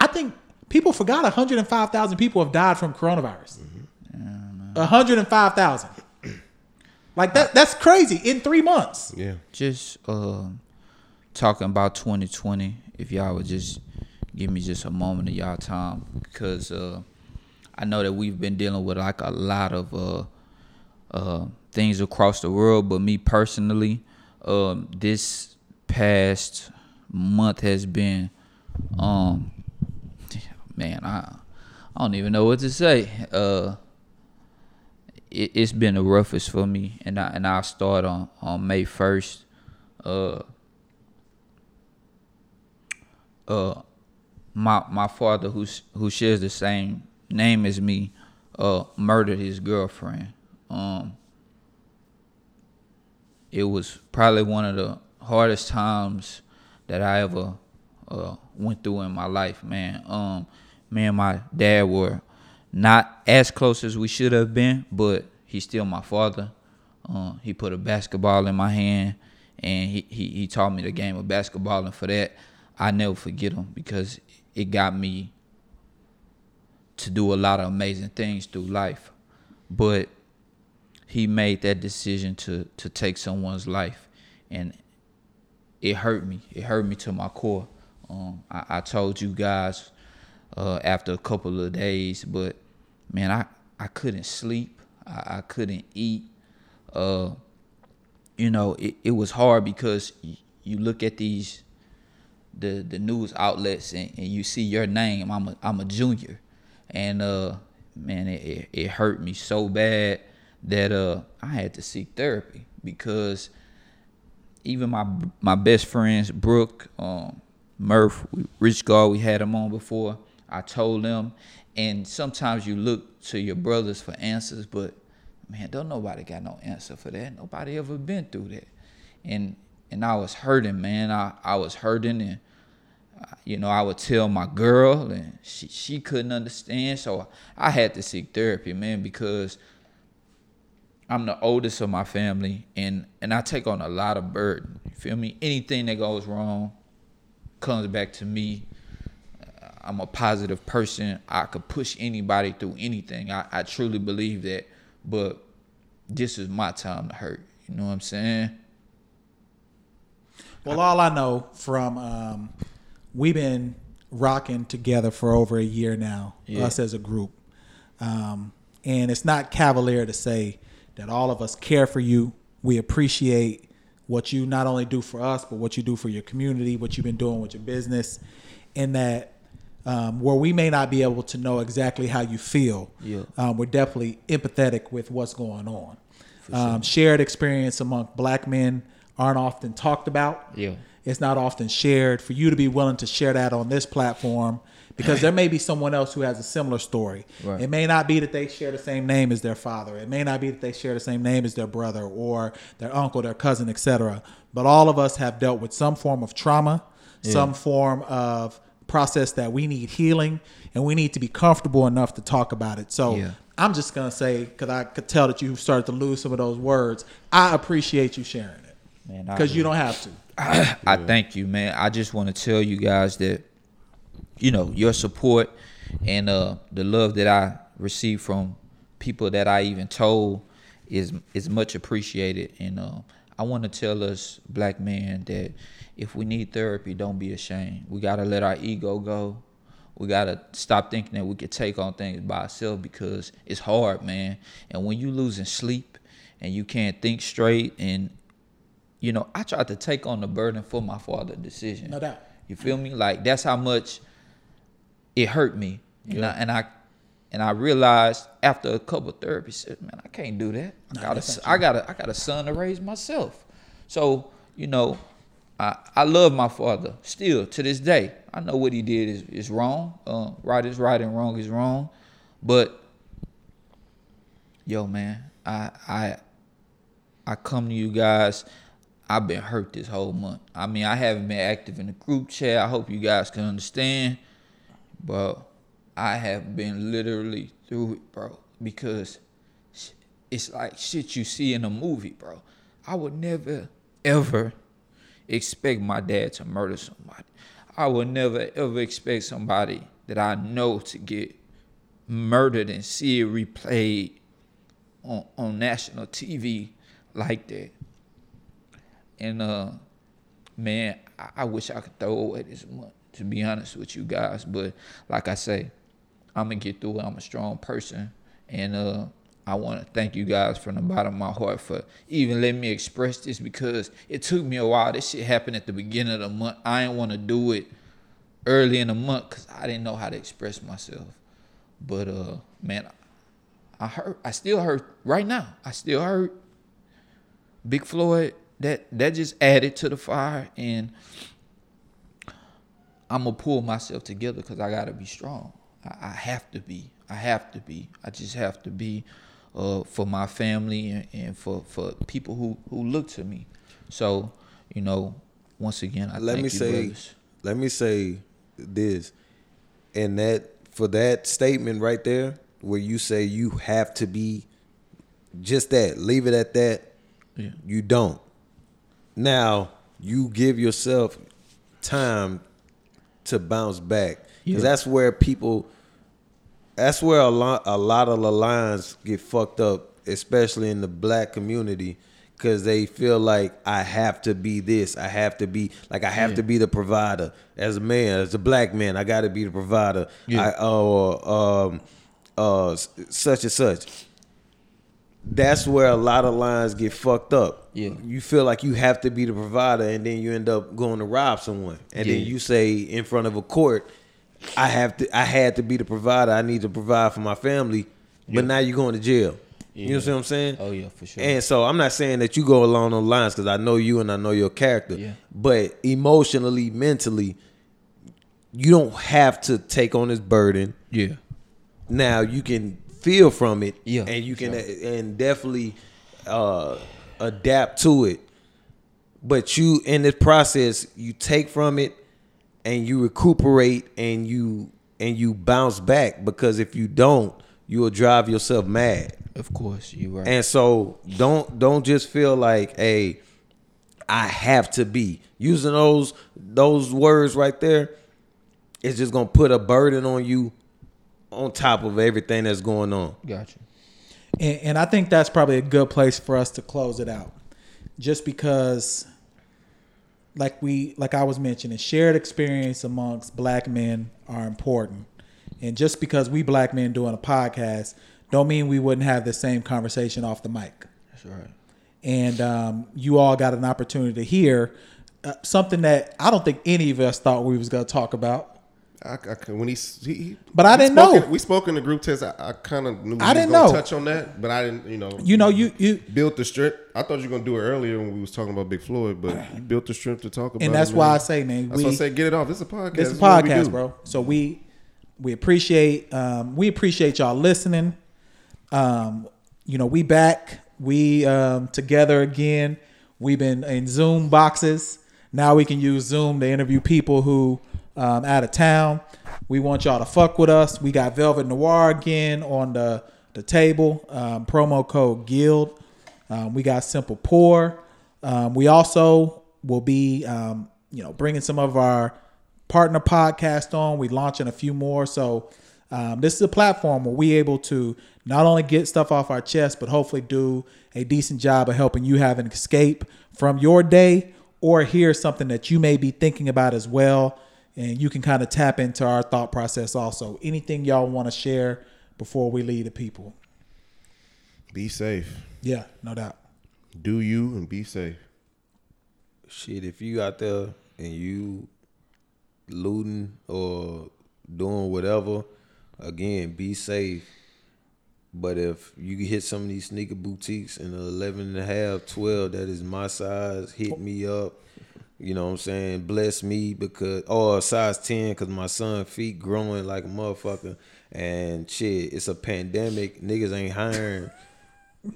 I think people forgot 105,000 people have died from coronavirus. 105,000. Like that that's crazy in 3 months. Yeah. just um talking about 2020 if y'all would just give me just a moment of y'all time because uh i know that we've been dealing with like a lot of uh uh things across the world but me personally um this past month has been um man i i don't even know what to say uh it, it's been the roughest for me, and I and I'll start on on May first. Uh, uh, my my father, who's who shares the same name as me, uh, murdered his girlfriend. Um, it was probably one of the hardest times that I ever uh, went through in my life, man. Um, me and my dad were not as close as we should have been, but he's still my father. Uh, he put a basketball in my hand, and he, he he taught me the game of basketball, and for that, I never forget him because it got me to do a lot of amazing things through life. But he made that decision to to take someone's life, and it hurt me. It hurt me to my core. Um, I, I told you guys uh, after a couple of days, but man, I I couldn't sleep. I, I couldn't eat. Uh, you know, it, it was hard because y- you look at these the the news outlets and, and you see your name. I'm a I'm a junior, and uh, man, it, it, it hurt me so bad that uh I had to seek therapy because even my my best friends Brooke, um, Murph, Rich Guard, we had them on before. I told them, and sometimes you look to your brothers for answers, but man, don't nobody got no answer for that. Nobody ever been through that, and and I was hurting, man. I I was hurting, and uh, you know I would tell my girl, and she she couldn't understand, so I had to seek therapy, man, because I'm the oldest of my family, and and I take on a lot of burden. You feel me? Anything that goes wrong comes back to me. Uh, I'm a positive person. I could push anybody through anything. I, I truly believe that. But this is my time to hurt. You know what I'm saying? Well, all I know from um, we've been rocking together for over a year now, Yeah. us as a group, um, and it's not cavalier to say that all of us care for you. We appreciate what you not only do for us, but what you do for your community, what you've been doing with your business, and that um, where we may not be able to know exactly how you feel, Yeah. um, we're definitely empathetic with what's going on. Um, shared experience among black men aren't often talked about. Yeah. It's not often shared. For you to be willing to share that on this platform, because there may be someone else who has a similar story. Right. It may not be that they share the same name as their father. It may not be that they share the same name as their brother or their uncle, their cousin, etc. But all of us have dealt with some form of trauma, some form of process that we need healing, and we need to be comfortable enough to talk about it. So Yeah. I'm just gonna say, because I could tell that you started to lose some of those words. I appreciate you sharing it Man, I because you don't have to. I thank you, man. I just want to tell you guys that, you know, your support and uh, the love that I receive from people that I even told is is much appreciated. And uh, I want to tell us black men that if we need therapy, don't be ashamed. We gotta let our ego go. We gotta stop thinking that we can take on things by ourselves because it's hard, man. And when you losing sleep and you can't think straight and you know, I tried to take on the burden for my father's decision. No doubt. You feel me? Like that's how much it hurt me. And I, and I and I realized after a couple therapies, said, man, I can't do that. I got a, I got a, I got a son to raise myself. So you know, I I love my father still to this day. I know what he did is is wrong. Uh, right is right and wrong is wrong, but yo, man, I I I come to you guys. I've been hurt this whole month. I mean, I haven't been active in the group chat. I hope you guys can understand, but I have been literally through it, bro. Because it's like shit you see in a movie, bro. I would never ever expect my dad to murder somebody. I would never ever expect somebody that I know to get murdered and see it replayed on, on national TV like that. And uh man, I, I wish I could throw away this month, to be honest with you guys. But like I say, I'm gonna get through it. I'm a strong person. And uh I want to thank you guys from the bottom of my heart for even letting me express this because it took me a while. This shit happened at the beginning of the month. I didn't want to do it early in the month because I didn't know how to express myself. But uh, man, I hurt. I still hurt right now. I still hurt. Big Floyd. That that just added to the fire, and I'm gonna pull myself together because I gotta be strong. I, I have to be. I have to be. I just have to be uh, for my family and, and for for people who who look to me. So you know, once again, I let me say brothers. let me say this and that for that statement right there where you say you have to be just that leave it at that Yeah. you don't now you give yourself time to bounce back Yeah. because that's where people that's where a lot a lot of the lines get fucked up, especially in the black community, because they feel like I have to be this, I have to be like I have Yeah. to be the provider as a man, as a black man, I got to be the provider. Yeah. I, or um, uh, such and such. That's where a lot of lines get fucked up. Yeah. You feel like you have to be the provider, and then you end up going to rob someone, and then you say in front of a court, I have to I had to be the provider. I need to provide for my family. But now you're going to jail. You know what I'm saying? Oh yeah, for sure. And so I'm not saying that you go along those lines because I know you and I know your character. Yeah. But emotionally, mentally, you don't have to take on this burden. yeah, Now you can feel from it. Yeah, And you can sure. and definitely uh, adapt to it. But you in this process, you take from it and you recuperate and you and you bounce back because if you don't, you will drive yourself mad. of course you right. And so don't don't just feel like, hey, I have to be using those those words right there. It's just gonna put a burden on you on top of everything that's going on. Gotcha. And, and I think that's probably a good place for us to close it out, just because, like we, like I was mentioning, shared experience amongst black men are important, and just because we black men doing a podcast, don't mean we wouldn't have the same conversation off the mic. That's right. And um, you all got an opportunity to hear uh, something that I don't think any of us thought we was going to talk about. I, I when he, he, he But I didn't know. in- we spoke in the group test. I, I kind of knew I didn't know. touch on that, but I didn't. You know, You know, you you built the strength. I thought you were gonna do it earlier when we was talking about Big Floyd, but you built the strength to talk about. and it, that's man. why I say, man, That's we why I say get it off. This is a podcast. This is a podcast, bro. So we we appreciate um, we appreciate y'all listening. Um, you know, we back. We um, together again. We've been in Zoom boxes. Now we can use Zoom to interview people who um, out of town. We want y'all to fuck with us. We got Velvet Noir again on the the table. Um, promo code Guild. Um, we got Simple Pour. Um, we also will be, um, you know, bringing some of our partner podcast on. We launching a few more. So um, this is a platform where we able to not only get stuff off our chest, but hopefully do a decent job of helping you have an escape from your day or hear something that you may be thinking about as well. And you can kind of tap into our thought process also. Anything y'all want to share before we leave the people? Be safe. Yeah, no doubt. Do you and be safe. Shit, if you out there and you looting or doing whatever, again, be safe. But if you hit some of these sneaker boutiques in the 11 and a half, 12, that is my size, hit me up. You know what I'm saying? Bless me because, oh, or size 10 because my son feet growing like a motherfucker. And shit, it's a pandemic. Niggas ain't hiring.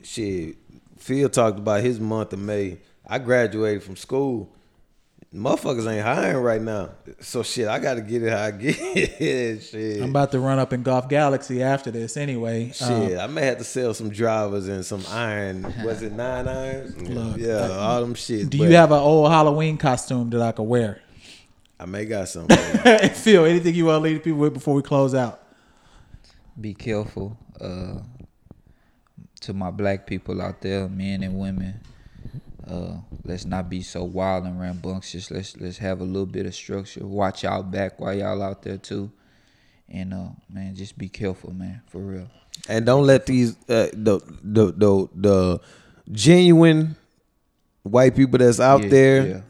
shit, Phil talked about his month of May. I graduated from school. Motherfuckers ain't hiring right now. So shit, I gotta get it how I get it. shit. I'm about to run up in Golf Galaxy after this anyway. Um, Shit, I may have to sell some drivers and some iron. Was it nine irons? Look, yeah, uh, all them shit. do but you have an old Halloween costume that I could wear? I may got some. Phil, anything you want to leave people with before we close out? be careful uh, to my black people out there, men and women. Uh, let's not be so wild and rambunctious. Let's let's have a little bit of structure. Watch out back while y'all out there too, and uh, man, just be careful, man, for real. and don't let these uh, the the the the genuine white people that's out Yeah, there yeah.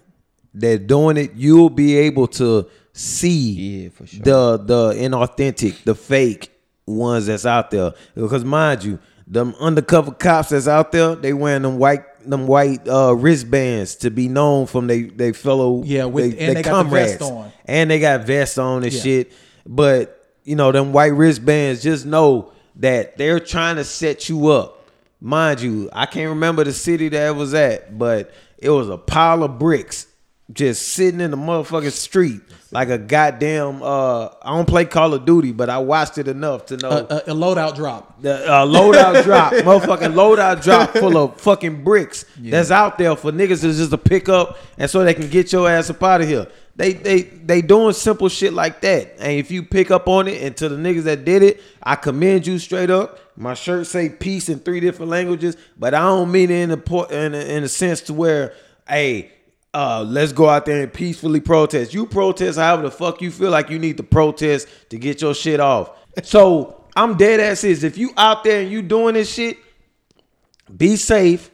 that doing it. You'll be able to see Yeah, for sure. the the inauthentic, the fake ones that's out there. Because mind you, them undercover cops that's out there, they wearing them white them white uh, wristbands to be known from they they fellow Yeah, with- and they got the vest on. and they got vests on and Yeah. shit. But you know, them white wristbands, just know that they're trying to set you up. Mind you, I can't remember the city that it was at, but it was a pile of bricks just sitting in the motherfucking street like a goddamn. Uh, I don't play Call of Duty, but I watched it enough to know A, a, a loadout drop. the uh, loadout drop, motherfucking loadout drop full of fucking bricks that's out there for niggas to just to pick up and so they can get your ass up out of here. They they they doing simple shit like that, and if you pick up on it, and to the niggas that did it, I commend you straight up. My shirt say peace in three different languages, but I don't mean it in a in a, in a sense to where, hey. Uh, let's go out there and peacefully protest. You protest however the fuck you feel like you need to protest to get your shit off. So I'm dead ass is if you out there and you doing this shit, be safe,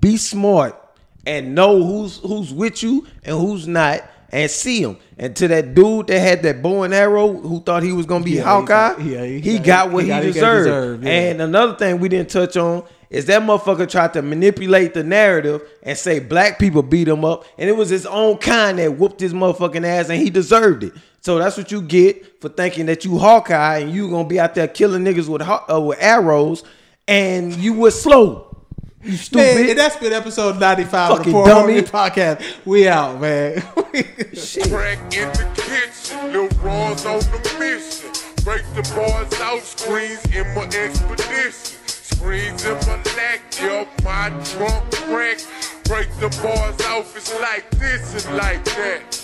be smart, and know who's who's with you and who's not, and see them. And to that dude that had that bow and arrow who thought he was gonna be Yeah, Hawkeye, got- yeah, he he, got- got what he he, got- he got deserved. deserved, yeah. And another thing we didn't touch on is that motherfucker tried to manipulate the narrative and say black people beat him up, and it was his own kind that whooped his motherfucking ass, and he deserved it. So that's what you get for thinking that you Hawkeye and you gonna be out there killing niggas with uh, with arrows, and you was slow. You stupid. Man, and that's been episode 95 of the Fucking Pour dummy. Homie Podcast. We out, man. Crack in the kitchen, Lil Raw's on the mission. Break the bars out, screens in my expedition. Screens in my lack, my trunk crack. Break the bars off, it's like this and like that.